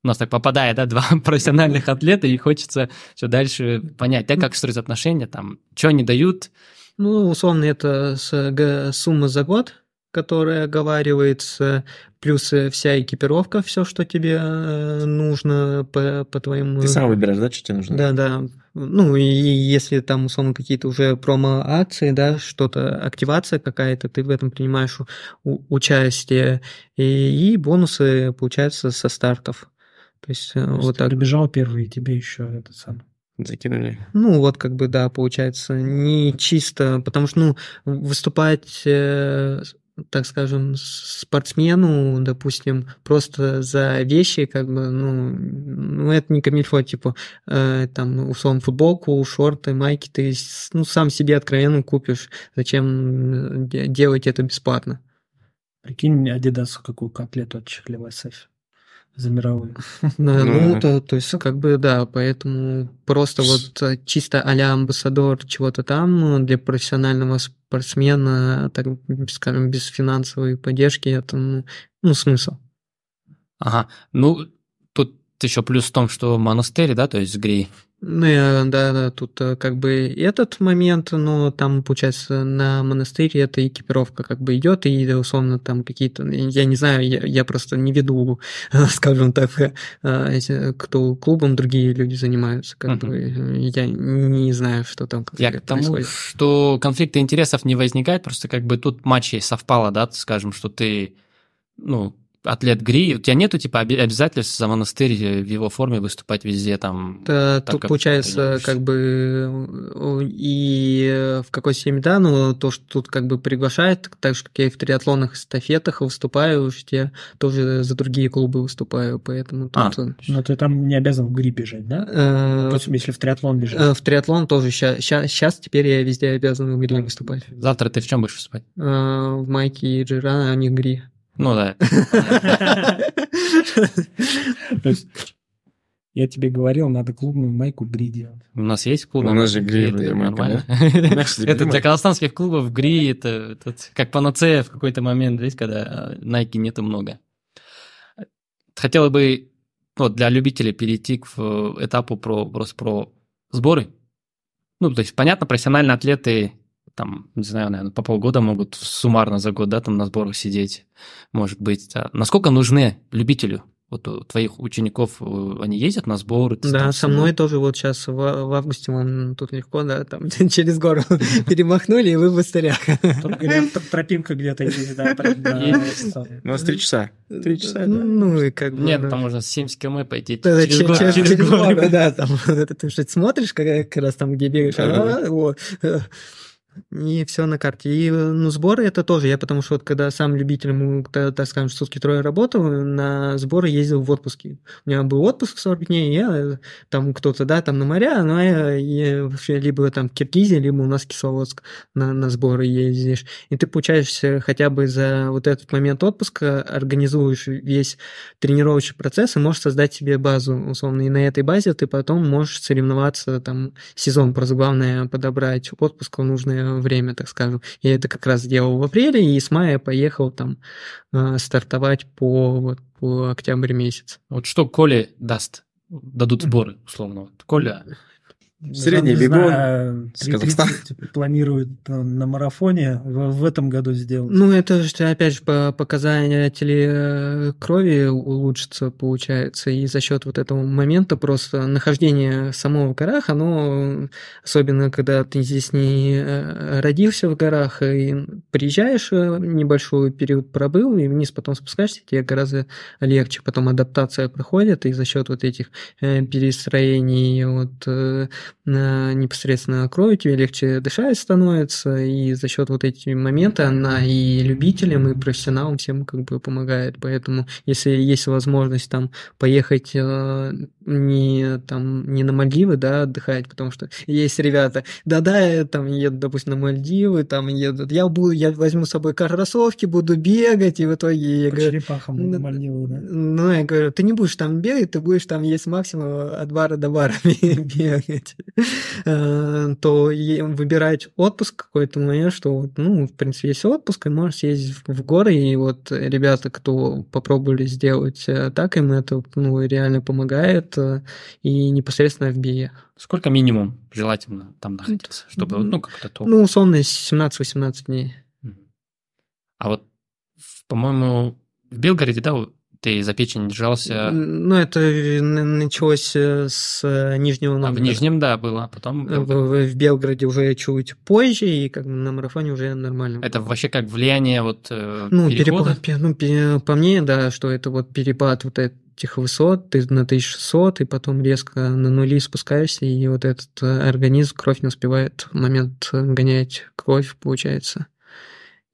A: у нас так попадает, да, два профессиональных атлета, и хочется все дальше понять, да, как строить отношения, там, что они дают,
B: Ну, условно, это с- сумма за год, которая оговаривается, плюс э, вся экипировка, все, что тебе э, нужно по, по твоему...
D: Ты сам выбираешь, да, что тебе нужно?
B: Да, да. Ну, и если там, условно, какие-то уже промо-акции, да, что-то, активация какая-то, ты в этом принимаешь у- участие, и, и бонусы, получается, со стартов. То есть э,
C: То
B: вот
C: ты
B: так.
C: прибежал первый, и тебе еще этот сам.
D: Закинули.
B: Ну, вот как бы, да, получается, не чисто, потому что, ну, выступать, э, так скажем, спортсмену, допустим, просто за вещи, как бы, ну, ну это не камильфо, типа, э, там, условно, футболку, шорты, майки, ты, ну, сам себе откровенно купишь, зачем э, де- делать это бесплатно?
C: Прикинь, Адидасу какую котлету отчехлил SF за мировые.
B: Да,
D: Ну,
B: Ну, то, то есть, как бы, да, поэтому просто вот э, чисто а-ля амбассадор чего-то там ну, для профессионального спортсмена, так скажем, без финансовой поддержки, это, ну, ну, смысл.
A: Ага, ну, тут еще плюс в том, что монастырь, да, то есть с
B: Ну, я, да, да, тут э, как бы этот момент, но там, получается, на монастырь эта экипировка как бы идет, и условно там какие-то, я не знаю, я, я просто не веду, скажем так, э, кто клубом другие люди занимаются, как
A: Мгм.
B: бы я не знаю, что там
A: Я к тому,
B: происходит.
A: что конфликта интересов не возникает, просто как бы тут матчей совпало, да, скажем, что ты, ну, атлет Гри, у тебя нету, типа, обязательств за монастырь э, в его форме выступать везде, там,
B: Да,
A: так
B: тут
A: как
B: получается, как бы э, и э, в какой степени, да, но то, что тут как бы приглашает, так же, как я и в триатлонах, эстафетах выступаю, что я тоже за другие клубы выступаю, поэтому
A: А,
B: тут...
C: Но ты там не обязан в гри бежать, да?
B: э,
C: Допустим, если в триатлон бежать.
B: э, в триатлон тоже сейчас, теперь я везде обязан в гри выступать.
A: завтра ты в чем будешь выступать?
B: Э, В майке и Джирана, а не гри.
A: Ну да,
C: Я тебе говорил, надо клубную майку гри делать.
A: у нас есть клуб.
D: У нас же Гри
A: это нормально. Это для казахстанских клубов Гри, это как панацея в какой-то момент, видите, когда э, Nike нету много. Хотела бы вот, для любителей перейти к э, этапу про, просто про сборы. Ну, то есть, понятно, профессиональные атлеты там, не знаю, наверное, по полгода могут суммарно за год, да, там на сборах сидеть, может быть. А насколько нужны любителю? Вот у твоих учеников э, они ездят на сборы? ты
B: Да,
A: там
B: со мной тоже вот сейчас в, в августе вон тут легко, да, там через гору перемахнули, и вы в быстрях.
C: Тут, тропинка где-то есть, да, да.
D: У нас три часа. Три часа, да.
B: Ну, и как бы...
A: Нет,
B: да.
A: там можно 70 км пойти
B: Да,
A: через, горы,
B: да, там ты смотришь, как, раз там, где бегаешь, а, вот, и все на карте. И, ну, сборы это тоже. Я потому что вот когда сам любителем, так, скажем, сутки трое работал, на сборы ездил в отпуске. У меня был отпуск 40 дней, я э, там кто-то, да, там на моря, но я, я вообще либо там в Киргизии, либо у нас Кисловодск на, на сборы ездишь. И ты получаешь хотя бы за вот этот момент отпуска, организуешь весь тренировочный процесс и можешь создать себе базу, условно. И на этой базе ты потом можешь соревноваться, там, сезон. Просто главное подобрать отпуск нужное время, так скажем. Я это как раз сделал в апреле, и с мая поехал там э, стартовать по, вот, по октябрь месяц.
A: Вот что Коле даст? Дадут сборы, условно. Коля,
D: Средний
C: Не
D: бегун
C: знаю,
D: с Казахстана.
C: 3:30 планирует э, на марафоне в, в этом году сделать.
B: Ну, это же, опять же, по показатели э, крови улучшится, получается, и за счет вот этого момента просто нахождение самого в горах, оно, особенно когда ты здесь не э, родился в горах и приезжаешь, э, небольшой период пробыл, и вниз потом спускаешься, тебе гораздо легче, потом адаптация проходит, и за счет вот этих э, перестроений вот э, непосредственно крови тебе легче дышать становится, и за счет вот этих моментов она и любителям, и профессионалам всем как бы помогает. Поэтому, если есть возможность там поехать э, не там не на Мальдивы, да, отдыхать, потому что есть ребята, да-да, я там едут, допустим, на Мальдивы, там едут, я буду, я возьму с собой кроссовки, буду бегать, и в итоге я
C: По
B: говорю,
C: черепахам
B: ну,
C: Мальдивы, да?
B: ну, я говорю, ты не будешь там бегать, ты будешь там есть максимум от бара до бара бегать. Э, То выбирать отпуск какой-то момент, что, вот, ну, в принципе, есть отпуск, и можешь съездить в- горы, и вот ребята, кто попробовали сделать э, так, им это, ну, реально помогает, э, и непосредственно в беге.
A: Сколько минимум желательно там находиться, чтобы, ну, как-то то...
B: Ну, условно, 17-18 дней.
A: А вот, по-моему, в Белгороде, да, ты за печень держался...
B: Ну, это началось э, с э, Нижнего
A: А в
B: Новгорода.
A: Нижнем, да, было, а потом...
B: В, в- в Белгороде уже чуть позже, и как бы на марафоне уже нормально.
A: Это вообще как влияние вот э,
B: ну,
A: перехода?
B: перепад, пе- ну, пе- по мне, да, что это вот перепад вот этих высот, ты на 1600, и потом резко на нули спускаешься, и вот этот организм, кровь не успевает в момент гонять кровь, получается,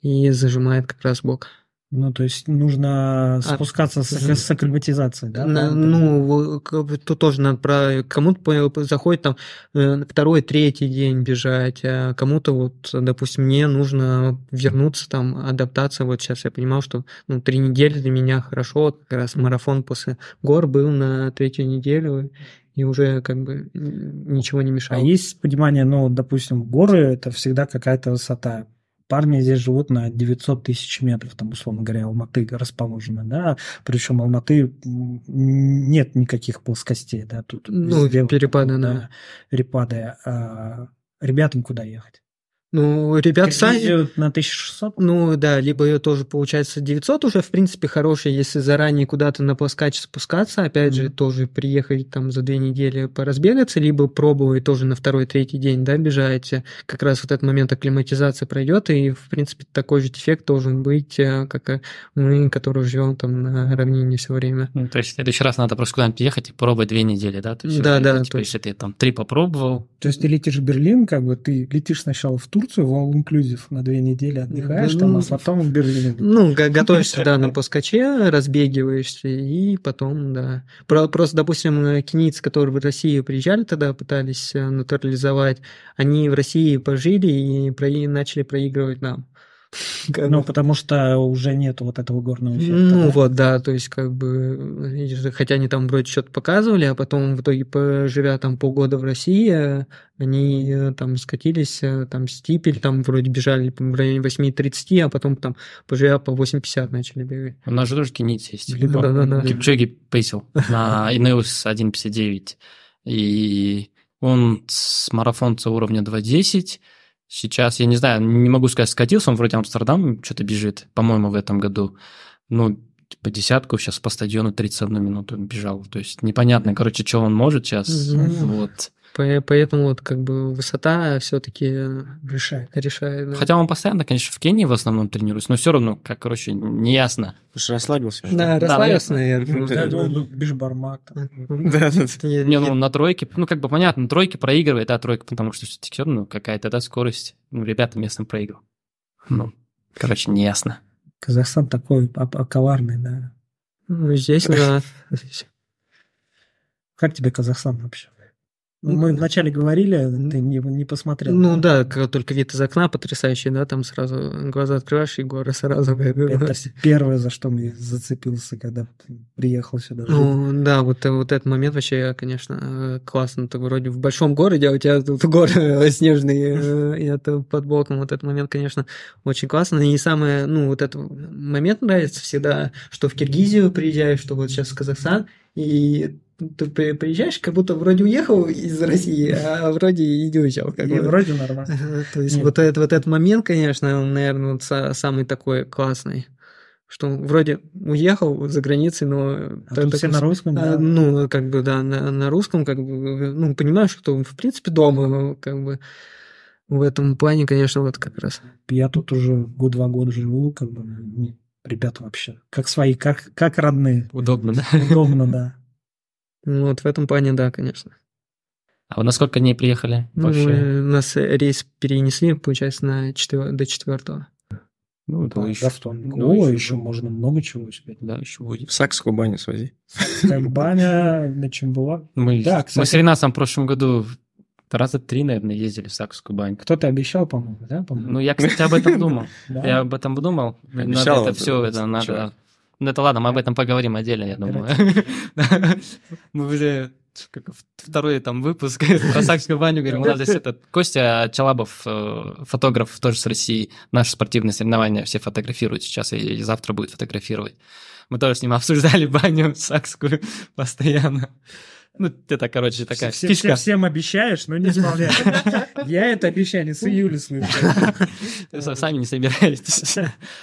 B: и зажимает как раз бок.
C: Ну, то есть нужно спускаться с,
B: з-
C: с акклиматизацией, да?
B: На- ну, тут тоже надо про... Кому-то заходит там э, второй, третий день бежать, а кому-то вот, допустим, мне нужно вернуться, там, адаптация. Вот сейчас я понимал, что ну, три недели для меня хорошо. Вот как раз марафон после гор был на третью неделю, и уже как бы ничего не
C: А
B: мешало.
C: есть понимание, ну, допустим, горы – это всегда какая-то высота. Парни здесь живут на 900 тысяч метров, там, условно говоря, Алматы расположена, да, причем Алматы нет никаких плоскостей, да, тут
B: Ну, перепады,
C: вот,
B: да.
C: перепады. А ребятам куда ехать?
B: Ну, ребят, сами...
C: Киргизию на 1600?
B: Ну да, либо ее тоже получается 900 уже, в принципе, хороший, если заранее куда-то на плоскач спускаться, опять же,
C: Мгм.
B: тоже приехать там за две недели поразбегаться, либо пробовать тоже на второй, третий день, да, бежать, э, как раз вот этот момент акклиматизации пройдет, и, в принципе, такой же эффект должен быть, э, как и мы, которые живем там на равнине все время.
A: Ну, то есть в следующий раз надо просто куда-нибудь ехать и пробовать две недели, да? То есть,
B: Да, да,
A: типа,
B: то есть-
A: если ты там три попробовал,
C: То есть ты летишь в Берлин, как бы ты летишь сначала в Турцию, в All Inclusive на две недели отдыхаешь там, а
B: Ну,
C: потом в Берлин.
B: Ну, го- готовишься, да, на плоскоче, разбегиваешься, и потом, да. Про- Просто, допустим, э, кенийцы, которые в Россию приезжали тогда, пытались э, натурализовать, они в России пожили и начали проигрывать нам.
C: Ну, потому что уже нет вот этого горного эффекта.
B: Ну
C: да?
B: вот, да, то есть как бы, хотя они там вроде что-то показывали, а потом в итоге, поживя там полгода в России, они э, там скатились, э, там стипель, там вроде бежали в районе 8.30, а потом там поживя по 8.50 начали бегать.
A: у нас же тоже кенийцы есть.
C: Либо-
B: Да-да-да.
A: Кипчоги пейсил на Инеус 1.59. И он с марафонца уровня 2.10. Сейчас, я не знаю, не могу сказать, скатился, он вроде Амстердам что-то бежит, по-моему, в этом году. Ну, типа десятку сейчас по стадиону 31 минуту бежал. То есть непонятно, короче, что он может сейчас.
B: Мгм.
A: Вот.
B: По- Поэтому вот как бы высота все-таки
C: Решает.
B: решает. да.
A: Хотя он постоянно, конечно, в Кении в основном тренируется, но все равно, как, короче, неясно.
D: Потому что расслабился.
B: Да, расслабился, наверное.
C: Ну, Бишбармак. там.
D: Да, да, да.
B: Не-
A: ну на тройке, ну как бы понятно, на тройке проигрывает, да, тройка, потому что все-таки все равно какая-то, да, скорость. Ну, ребята местным проиграл. Ну, короче, не ясно.
C: Казахстан такой а- а- коварный, да.
B: ну, Здесь, да.
C: Как тебе Казахстан вообще? Ну, Мы вначале говорили, ты не, не посмотрел.
B: Ну да, как только вид из окна потрясающий, да, там сразу глаза открываешь, и горы сразу.
C: Это первое, за что мне зацепился, когда приехал сюда. жить.
B: Ну да, вот, вот этот момент вообще, конечно, классно. Ты вроде в большом городе, а у тебя тут горы снежные, э, и это под боком. Вот этот момент, конечно, очень классно. И самое, ну, вот этот момент нравится всегда, что в Киргизию приезжаешь, что вот сейчас в Казахстан, и ты при- приезжаешь, как будто вроде уехал из России, а вроде и не уезжал. как
C: И
B: бы.
C: вроде нормально.
B: То есть
C: Нет.
B: вот этот, вот этот момент, конечно, он, наверное, вот самый такой классный. Что вроде уехал за границей, но...
C: А
B: так
C: все на русском,
B: а,
C: да.
B: Ну, как бы, да, на, на русском, как бы, ну, понимаешь, что в принципе дома, как бы, в этом плане, конечно, вот как раз.
C: Я тут уже год-два года живу, как бы, ну, ребята вообще, как свои, как, как родные.
A: Удобно, да?
C: Удобно, да.
B: Ну, Вот в этом плане, да, конечно.
A: А вы на сколько дней приехали
B: Ну,
A: вообще?
B: мы- у нас рейс перенесли, получается, на четвер- до четвертого.
A: Ну, это
C: Да,
A: еще-
C: вторника.
A: да,
C: О,
A: еще
C: еще
A: будет.
C: можно много чего успеть.
A: Да, еще будет.
D: В Сакскую баню свози.
C: Баня, на чем была.
A: Мы,
C: Да,
A: мы
C: кстати.
A: с Ренасом в прошлом году раза три, наверное, ездили в Сакскую баню.
C: Кто-то обещал, по-моему, да? по-моему?
A: Ну, я, кстати, об этом думал. Я об этом думал. Надо
D: Обещал
A: это все, это надо... Ну, это ладно, мы об этом поговорим отдельно, я думаю. Мы уже как второй там выпуск про Сакскую баню говорим. У нас здесь этот Костя Чалабов, э, фотограф тоже с России. Наши спортивные соревнования все фотографируют сейчас и завтра будет фотографировать. Мы тоже с ним обсуждали баню Сакскую постоянно. Ну, это, короче, такая
C: Все-
A: фишка.
C: все- всем обещаешь, но не исполняешь. Я это обещание с июля слышу.
A: Сами не собираетесь.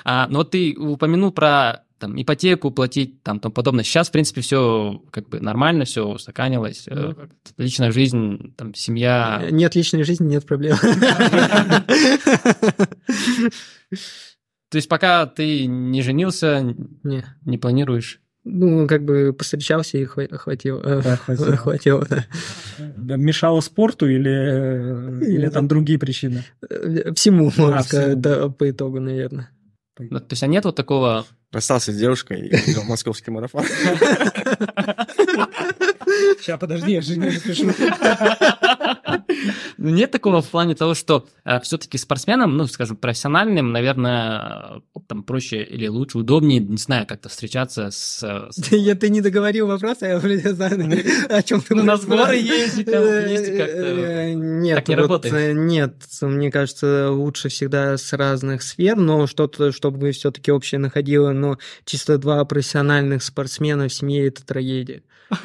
A: А, но вот ты упомянул про там, ипотеку платить, там, тому подобное. Сейчас, в принципе, все как бы нормально, все устаканилось. Э, Личная жизнь, там, семья.
B: Нет личной жизни, нет проблем.
A: То есть пока ты не женился,
B: Не.
A: не планируешь.
B: Ну, как бы постречался и хва- хватило. э,
C: Да, хватило.
B: Хватило, да.
C: Да, Мешало спорту или, э, или там другие причины?
B: Э, Всему, можно
C: А,
B: сказать,
C: всему.
B: да, по итогу, наверное.
A: Ну, То есть, а нет вот такого...
D: Расстался с девушкой и бежал в московский марафон.
C: Сейчас, подожди, я же не напишу.
A: Ну, Нет такого в плане того, что все-таки спортсменам, ну, скажем, профессиональным, наверное, э, там проще или лучше, удобнее, не знаю, как-то встречаться с... э,
B: я, ты не договорил вопрос, а я уже не знаю, о чем ты
A: Ну, на сборы ездить, как-то.
B: Э, Нет,
A: Так не работает.
B: э, Нет, мне кажется, лучше всегда с разных сфер, но что-то, чтобы все-таки общее находило, но чисто два профессиональных спортсмена в семье – это трагедия.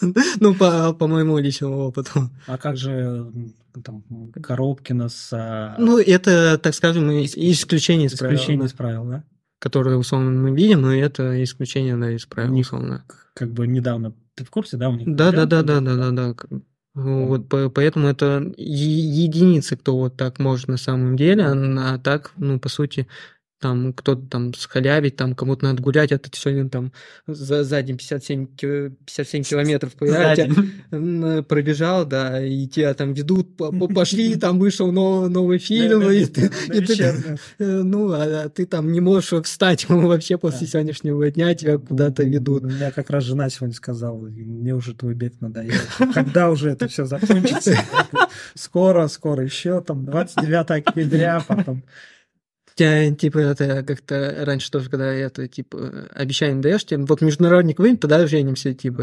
B: Ну, по по моему личному опыту.
C: А как же м, там Коробкина с а,
B: Ну, это, так скажем, исключение из правил,
C: исключение из правил, да?
B: которые, условно, мы видим, но это исключение, да, из правил,
C: них
B: условно.
C: Как бы недавно. Ты в курсе, да? у них
B: Да, да, да, да, да, да, да. К- Вот по- поэтому это единицы, кто вот так может на самом деле, а, а так, ну, по сути, там кто-то там схалявить, там кому-то надо гулять, а ты сегодня там за, за день 57, ки- 57 километров пробежал, да, и тебя там ведут, по- по- пошли, там вышел нов- новый фильм, и ты, и э, ну, а а ты там не можешь встать вообще после сегодняшнего дня, тебя куда-то ведут.
C: У меня как раз жена сегодня сказала, мне уже твой бег надоел. Когда уже это все закончится? Скоро, скоро еще, там, 29 октября, потом.
B: Тебя, типа, это как-то раньше тоже, когда это, типа, обещание даешь, типа, вот международник выйдет, тогда женимся, типа,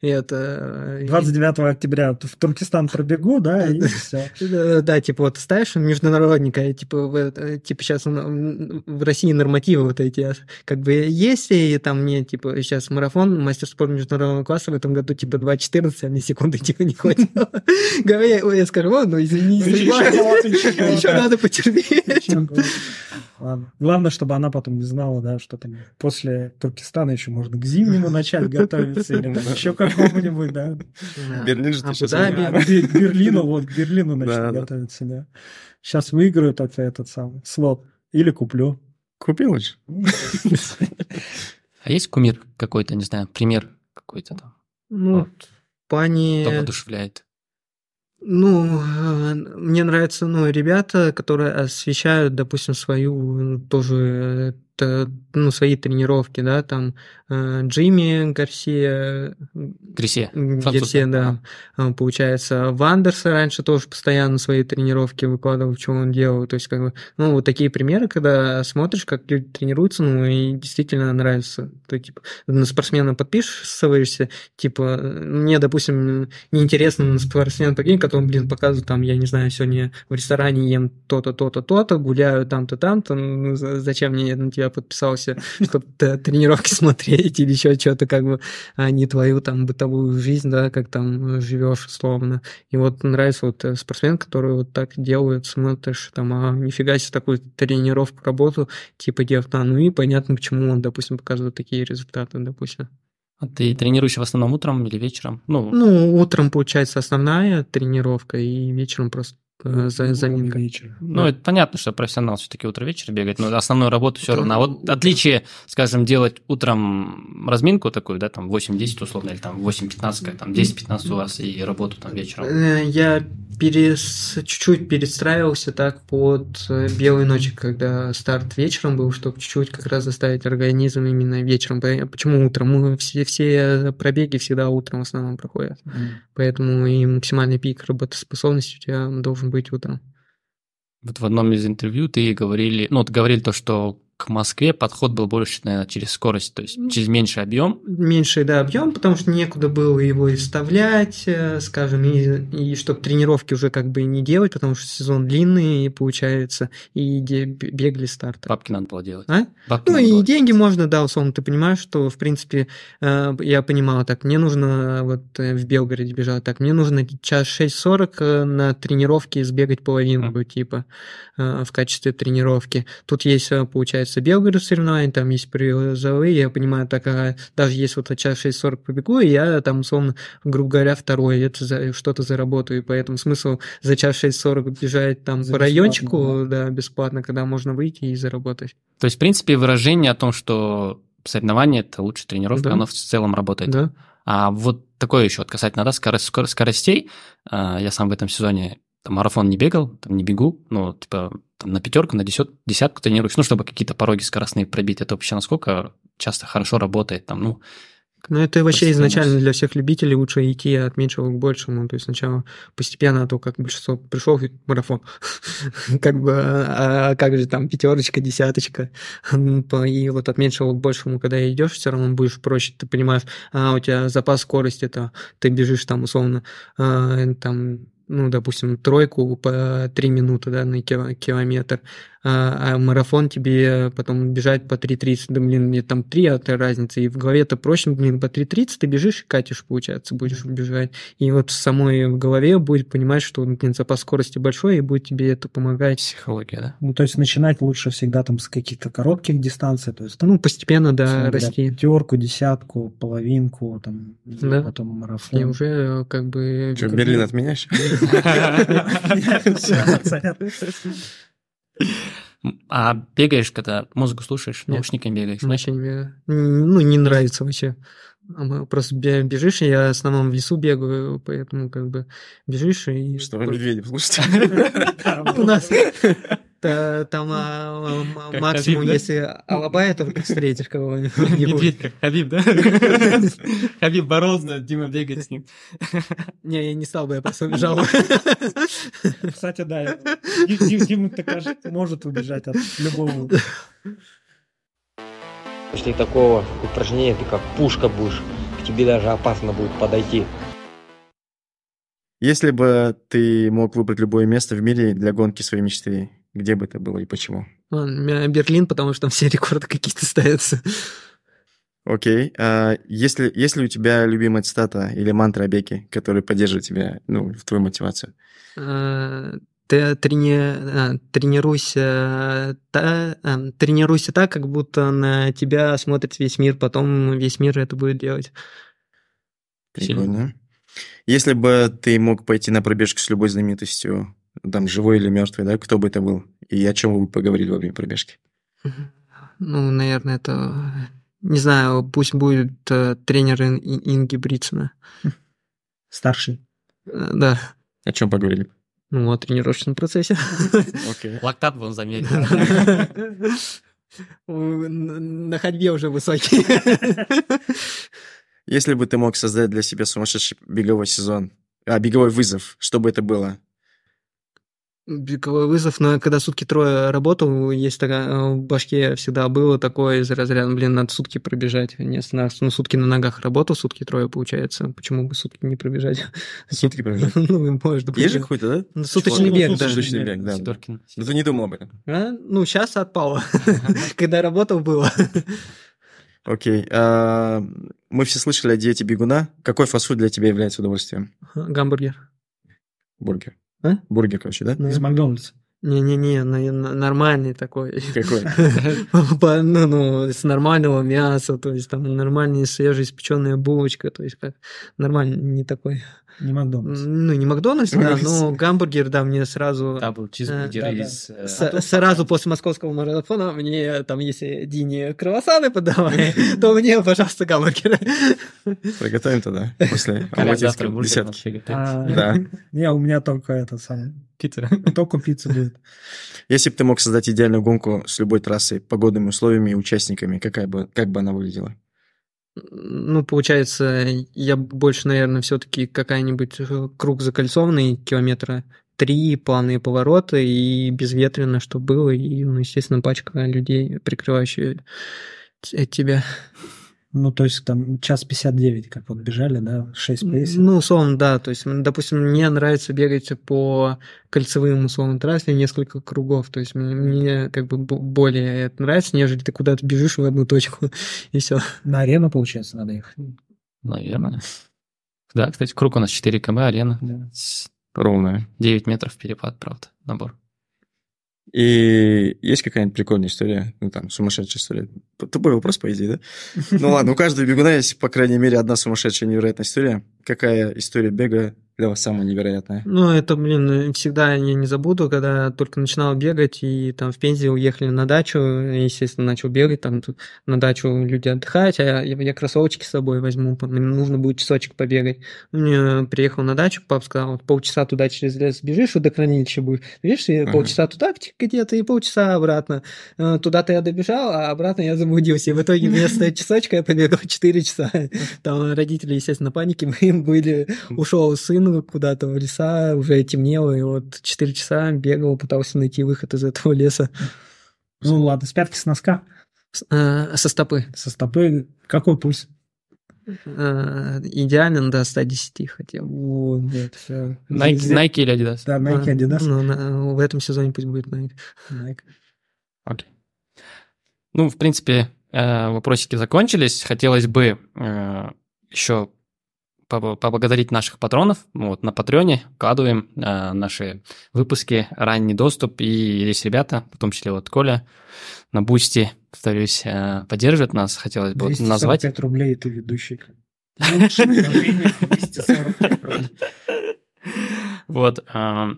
B: и это... и-
C: 29 октября в Туркестан пробегу, да, и все.
B: Да, типа, вот ставишь международника, и, типа, типа, сейчас в России нормативы вот эти, а, как бы, есть, и там мне, типа, сейчас марафон, мастер спорта международного класса в этом году, типа, 2.14, а мне секунды, типа, не хватило. Говорю, я скажу, «О, ну, извини, еще надо потерпеть.
C: Ладно. Главное, чтобы она потом не знала, да, что там после Туркестана еще можно к зимнему начать готовиться или еще какому-нибудь, да.
D: Берлин же сейчас.
C: А, К Бер- к Берлину, вот, к Берлину начну
D: Да, да.
C: готовиться, да. Сейчас выиграю этот, этот самый слот. Или куплю.
D: Купил уже.
A: А есть кумир какой-то, не знаю, пример какой-то там?
B: Ну, в плане...
A: кто воодушевляет?
B: Ну, э, мне нравятся, ну, ребята, которые освещают, допустим, свою э, тоже, э, ну, свои тренировки, да, там э, Джимми Гарсия,
A: Француз,
B: Гарсия,
A: да.
B: э, получается, Вандерса раньше тоже постоянно свои тренировки выкладывал, что он делал, то есть, как бы, ну, вот такие примеры, когда смотришь, как люди тренируются, ну, и действительно нравится, то, типа, на спортсмена подписываешься, типа, мне, допустим, неинтересно на спортсмен прикинь, который, блин, показывает, там, я не знаю, сегодня в ресторане ем то-то, то-то, то-то, гуляю там-то, там-то, ну, за- зачем мне на тебя подписался, чтобы тренировки смотреть или еще что-то, как бы, а не твою там бытовую жизнь, да, как там живешь условно. И вот нравится вот э, спортсмен, который вот так делает, смотришь, там, а нифига себе такую тренировку, работу, типа делать, а, ну и понятно, почему он, допустим, показывает такие результаты, допустим.
A: А ты тренируешься в основном утром или вечером?
B: Ну, ну утром, получается, основная тренировка, и вечером просто Э, за, заминка.
A: Вечер. Ну, да. это понятно, что профессионал все-таки утро вечер бегает, но основную работу все равно. А вот отличие, скажем, делать утром разминку такую, да, там 8-10 условно, или там 8-15, там 10-15 у вас, и работу там вечером.
B: Э, я перес... чуть-чуть перестраивался так под э, белые ночи, когда старт вечером был, чтобы чуть-чуть как раз заставить организм именно вечером. Почему утром? Мы все, все пробеги всегда утром в основном проходят. Mm. Поэтому и максимальный пик работоспособности у тебя должен быть утром.
A: Вот в одном из интервью ты говорили, ну, вот говорили то, что к Москве подход был больше, наверное, через скорость, то есть через меньший объем.
B: Меньший, да, объем, потому что некуда было его и вставлять, э, скажем, и, и чтобы тренировки уже как бы не делать, потому что сезон длинный, получается, и бегали старты.
A: Бабки надо было делать.
B: А?
A: Бабки
B: ну и было. деньги можно, да, условно, ты понимаешь, что, в принципе, э, я понимал, так, мне нужно вот э, в Белгороде бежать, так, мне нужно час 6.40 на тренировке сбегать половину, mm. типа, в качестве тренировки. Тут есть, получается, получается, Белгород соревнования, там есть призовые, я понимаю, так, а даже если вот час 6.40 побегу, и я там, условно, грубо говоря, второй, это за, что-то заработаю, и поэтому смысл за час 6.40 бежать там за по райончику, да. да, бесплатно, когда можно выйти и заработать.
A: То есть, в принципе, выражение о том, что соревнование – это лучшая тренировка, да. оно в целом работает.
B: Да.
A: А вот такое еще касательно да, скорость, скоростей. А, я сам в этом сезоне там, марафон не бегал, там не бегу, ну, типа, там, на пятерку, на десят, десятку тренируюсь, ну, чтобы какие-то пороги скоростные пробить. Это вообще насколько часто хорошо работает, там, ну,
B: ну, это вообще изначально для всех любителей лучше идти от меньшего к большему. То есть сначала постепенно, а то как большинство пришел марафон. как бы, а, а как же там пятерочка, десяточка. И вот от меньшего к большему, когда идешь, все равно будешь проще. Ты понимаешь, а у тебя запас скорости, это ты бежишь там условно а, там ну, допустим, тройку по три минуты да, на километр, а, а марафон тебе потом бежать по 3.30, да, блин, мне там 3 это разница, и в голове это проще, блин, по 3.30 ты бежишь и катишь, получается, будешь бежать. И вот в самой в голове будет понимать, что, блин, запас скорости большой, и будет тебе это помогать.
A: Психология, да?
C: Ну, то есть начинать лучше всегда там с каких-то коротких дистанций, то есть...
B: Ну, постепенно, да, расти.
C: Пятерку, десятку, половинку, там, да. потом марафон.
B: И уже как бы...
D: Что, Берлин отменяешь?
A: А бегаешь, когда музыку слушаешь, Нет. наушниками бегаешь?
B: Вообще не бегаю. Ну, не нравится вообще. А просто бежишь, я в основном в лесу бегаю, поэтому как бы бежишь и...
D: Что вы медведев слушаете?
B: У нас там а, максимум, если Алабая, то встретишь кого-нибудь.
A: Медведь как Хабиб, да? Хабиб боролся, Дима бегает с ним.
B: Не, я не стал бы, я просто убежал.
C: Кстати, да, Дима так может убежать от любого.
E: После такого упражнения ты как пушка будешь, к тебе даже опасно будет подойти.
D: Если бы ты мог выбрать любое место в мире для гонки своей мечты, где бы это было и почему?
B: Берлин, потому что там все рекорды какие-то ставятся.
D: Окей. А если, если у тебя любимая цитата или мантра Беки, которая поддерживает тебя, ну, в твою мотивацию?
B: А, ты трени... А, тренируйся, та... А, тренируйся так, как будто на тебя смотрит весь мир, потом весь мир это будет делать.
D: Прикольно. Если бы ты мог пойти на пробежку с любой знаменитостью, там, живой или мертвый, да, кто бы это был? И о чем вы поговорили во время пробежки?
B: Ну, наверное, это... Не знаю, пусть будет э, тренер Инги Бритсона.
C: Старший.
B: Э, да.
D: О чем поговорили?
B: Ну, о тренировочном процессе.
A: Окей. Лактат вон заметил.
B: На ходьбе уже высокий.
D: Если бы ты мог создать для себя сумасшедший беговой сезон, а, беговой вызов, что бы это было?
B: Беговой вызов, но когда сутки трое работал, есть такая, э, в башке всегда было такое из разряда, блин, надо сутки пробежать. Не останавливаться. Ну, сутки на ногах работал, сутки трое получается. Почему бы сутки не пробежать?
D: Сутки пробежать.
B: Ну, может быть.
D: Есть же какой-то, да?
B: Ну, Суточный бег, да.
D: Суточный бег, да.
A: Сидоркин.
D: Ну, ты не думал об этом.
B: А? Ну, сейчас отпало. Когда работал, было.
D: Окей. а, Мы все слышали о диете бегуна. Какой фастфуд для тебя является удовольствием?
B: Гамбургер.
D: Бургер.
B: А?
D: Бургер, короче, да?
C: Из Макдональдса.
B: Не-не-не, нормальный такой.
D: Какой?
B: Ну, ну, с нормального мяса, то есть там нормальная свежеиспеченная булочка, то есть как нормально, не такой.
C: Не Макдональдс.
B: Ну, не Макдональдс, да, но гамбургер, да, мне сразу...
A: Да, был чизбургер
C: да, да.
A: из... э,
B: С- Сразу после московского марафона мне там, если Дине круассаны подавай, то мне, пожалуйста, гамбургер.
D: Приготовим тогда после
A: бургер
D: десятки.
C: А,
D: Да.
C: Не, у меня только это самое.
A: Пицца.
C: Только пицца будет.
D: Если бы ты мог создать идеальную гонку с любой трассой, погодными условиями и участниками, какая бы, как бы она выглядела?
B: Ну, получается, я больше, наверное, все-таки какая-нибудь э, круг закольцованный, километра три, плавные повороты и безветренно, что было, и, ну, естественно, пачка людей, прикрывающая т- тебя.
C: Ну, то есть там час 59, как вот бежали, да, 6 пейсов.
B: Ну, условно, да. То есть, допустим, мне нравится бегать по кольцевым, условно, трассе несколько кругов. То есть, мне, мне как бы бо- более это нравится, нежели ты куда-то бежишь в одну точку, и все.
C: На арену, получается, надо ехать.
A: Наверное. Да, кстати, круг у нас 4 км, арена.
C: Да.
D: Ровная.
A: 9 метров перепад, правда, набор.
D: И есть какая-нибудь прикольная история, ну там, сумасшедшая история. Тупой вопрос, по идее, да? Ну ладно, у каждого бегуна есть, по крайней мере, одна сумасшедшая невероятная история. Какая история бега для вас самая невероятная?
B: Ну, это, блин, всегда я не забуду, когда только начинал бегать, и там в Пензе уехали на дачу, естественно, начал бегать, там тут на дачу люди отдыхать, а я, я кроссовочки с собой возьму, мне нужно будет часочек побегать. Мне приехал на дачу, папа сказал, вот полчаса туда через лес бежишь, до хранилища будешь, бежишь, и
D: Ага.
B: полчаса туда где-то, и полчаса обратно. Э, Туда-то я добежал, а обратно я заблудился, и в итоге вместо часочка я побегал 4 часа. Там родители, естественно, паники были, ушел сын куда-то в леса, уже темнело, и вот 4 часа бегал, пытался найти выход из этого леса
C: Ну, ладно, с пятки с носка,
B: С- э, со стопы.
C: со стопы. Какой пульс?
B: Э, Идеально до 110 хотел.
C: Вот, нет, всё.
A: Nike, Nike или Adidas?
C: Да, Nike,
B: А,
C: Adidas.
B: ну, на- в этом сезоне пусть будет Nike.
C: Nike.
A: Окей. Ну, в принципе, э, вопросики закончились. Хотелось бы э, еще поблагодарить наших патронов. Вот на Патреоне вкладываем э, наши выпуски, ранний доступ. И есть ребята, в том числе вот Коля, на Boosty, повторюсь, э, поддерживает нас. Хотелось бы вот
C: 245
A: назвать.
C: рублей ты ведущий. Лучшее давление 245 рублей.
A: Вот. а,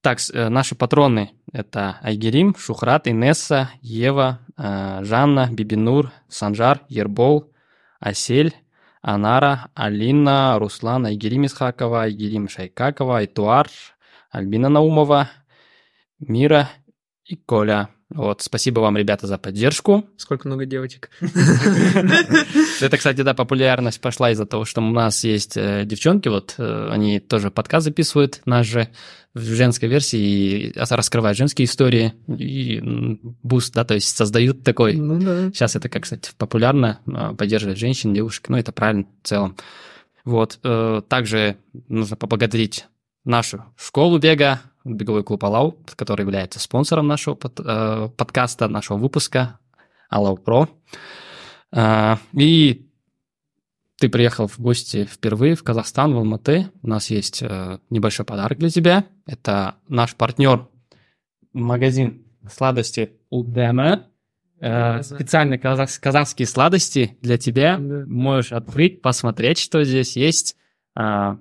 A: Так, э, наши патроны – это Айгерим, Шухрат, Инесса, Ева, э, Жанна, Бибинур, Санжар, Ербол, Асель, Анара, Алина, Руслан, Айгерим Исхакова, Айгерим Шайкакова, Айтуар, Альбина Наумова, Мира и Коля. Вот, спасибо вам, ребята, за поддержку.
B: Сколько много девочек.
A: Это, кстати, да, популярность пошла из-за того, что у нас есть э, девчонки, вот э, они тоже подкаст записывают, наш же в женской версии, и раскрывают женские истории, и boost, да, то есть создают такой...
B: Ну да.
A: Сейчас это, как, кстати, популярно, э, поддерживать женщин, девушек, ну, это правильно в целом. Вот, также нужно поблагодарить нашу школу бега, беговой клуб Алау, который является спонсором нашего под- э, подкаста, нашего выпуска Алау Про. А, И ты приехал в гости впервые в Казахстан, в Алматы. У нас есть э, небольшой подарок для тебя. Это наш партнер магазин сладости Удема. Э, Специально казах- казахские сладости для тебя. Можешь открыть, посмотреть, что здесь есть. А,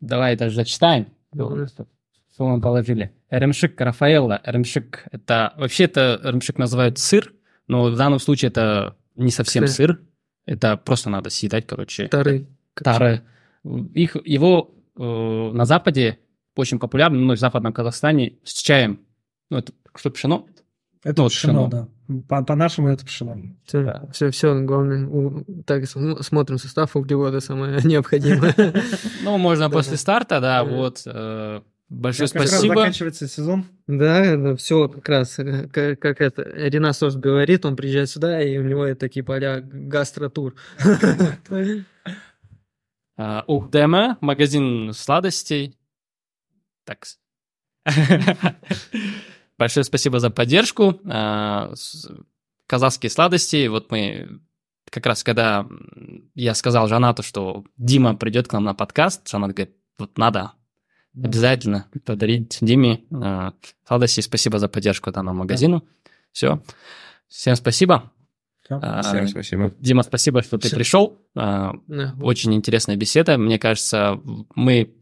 A: Давай даже зачитаем. Что мы положили. Ремшик Рафаэлла. Ремшик – это... Вообще это ремшик называют сыр, но в данном случае это не совсем
B: Сыр.
A: сыр. Это просто надо съедать, короче.
B: Тары.
A: Тары. Их, его э, на Западе очень популярно, ну, в Западном Казахстане с чаем. Ну, это что, пшено?
C: Это
A: Ну,
C: пшено,
A: пшено.
C: да. По- По-нашему это пшено.
B: Все, все, все, главное, у- так см- смотрим состав углеводы самое необходимое.
A: Ну, можно
B: Да.
A: после старта, да,
B: Да.
A: вот. э, Большое
C: Как раз
A: спасибо.
C: заканчивается сезон.
B: Да, все как раз, э, как, как это, Ренас тоже говорит, он приезжает сюда, и у него такие поля гастротур.
A: Ухдема, магазин сладостей. Так. Большое спасибо за поддержку. А, Казахские сладости. Вот мы как раз, когда я сказал Жанату, что Дима придет к нам на подкаст, Жанат говорит, вот надо обязательно подарить Диме а, сладости. Спасибо за поддержку данному магазину. Все. Всем спасибо. А,
D: Всем спасибо.
A: Дима, спасибо, что ты
B: Всё.
A: пришел.
B: Да.
A: очень интересная беседа. Мне кажется, мы,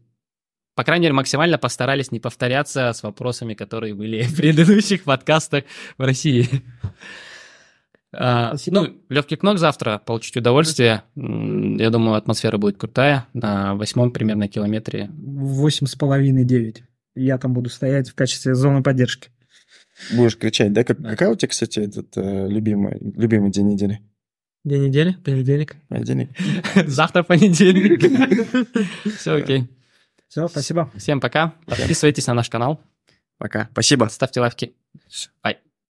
A: по крайней мере, максимально постарались не повторяться с вопросами, которые были в предыдущих подкастах в России. А,
C: Спасибо.
A: Ну, легкий кнок завтра, получить удовольствие. Я думаю, атмосфера будет крутая. На восьмом примерно километре.
C: Восемь с половиной, девять. Я там буду стоять в качестве зоны поддержки.
D: Будешь кричать, да? Как- какая у тебя, кстати, этот э, любимый, любимый день недели?
B: День недели, понедельник.
D: Понедельник?
A: Завтра понедельник. Все окей.
C: Все, спасибо.
A: Всем пока. Подписывайтесь на наш канал.
D: Пока. Спасибо.
A: Ставьте лайки. Бай.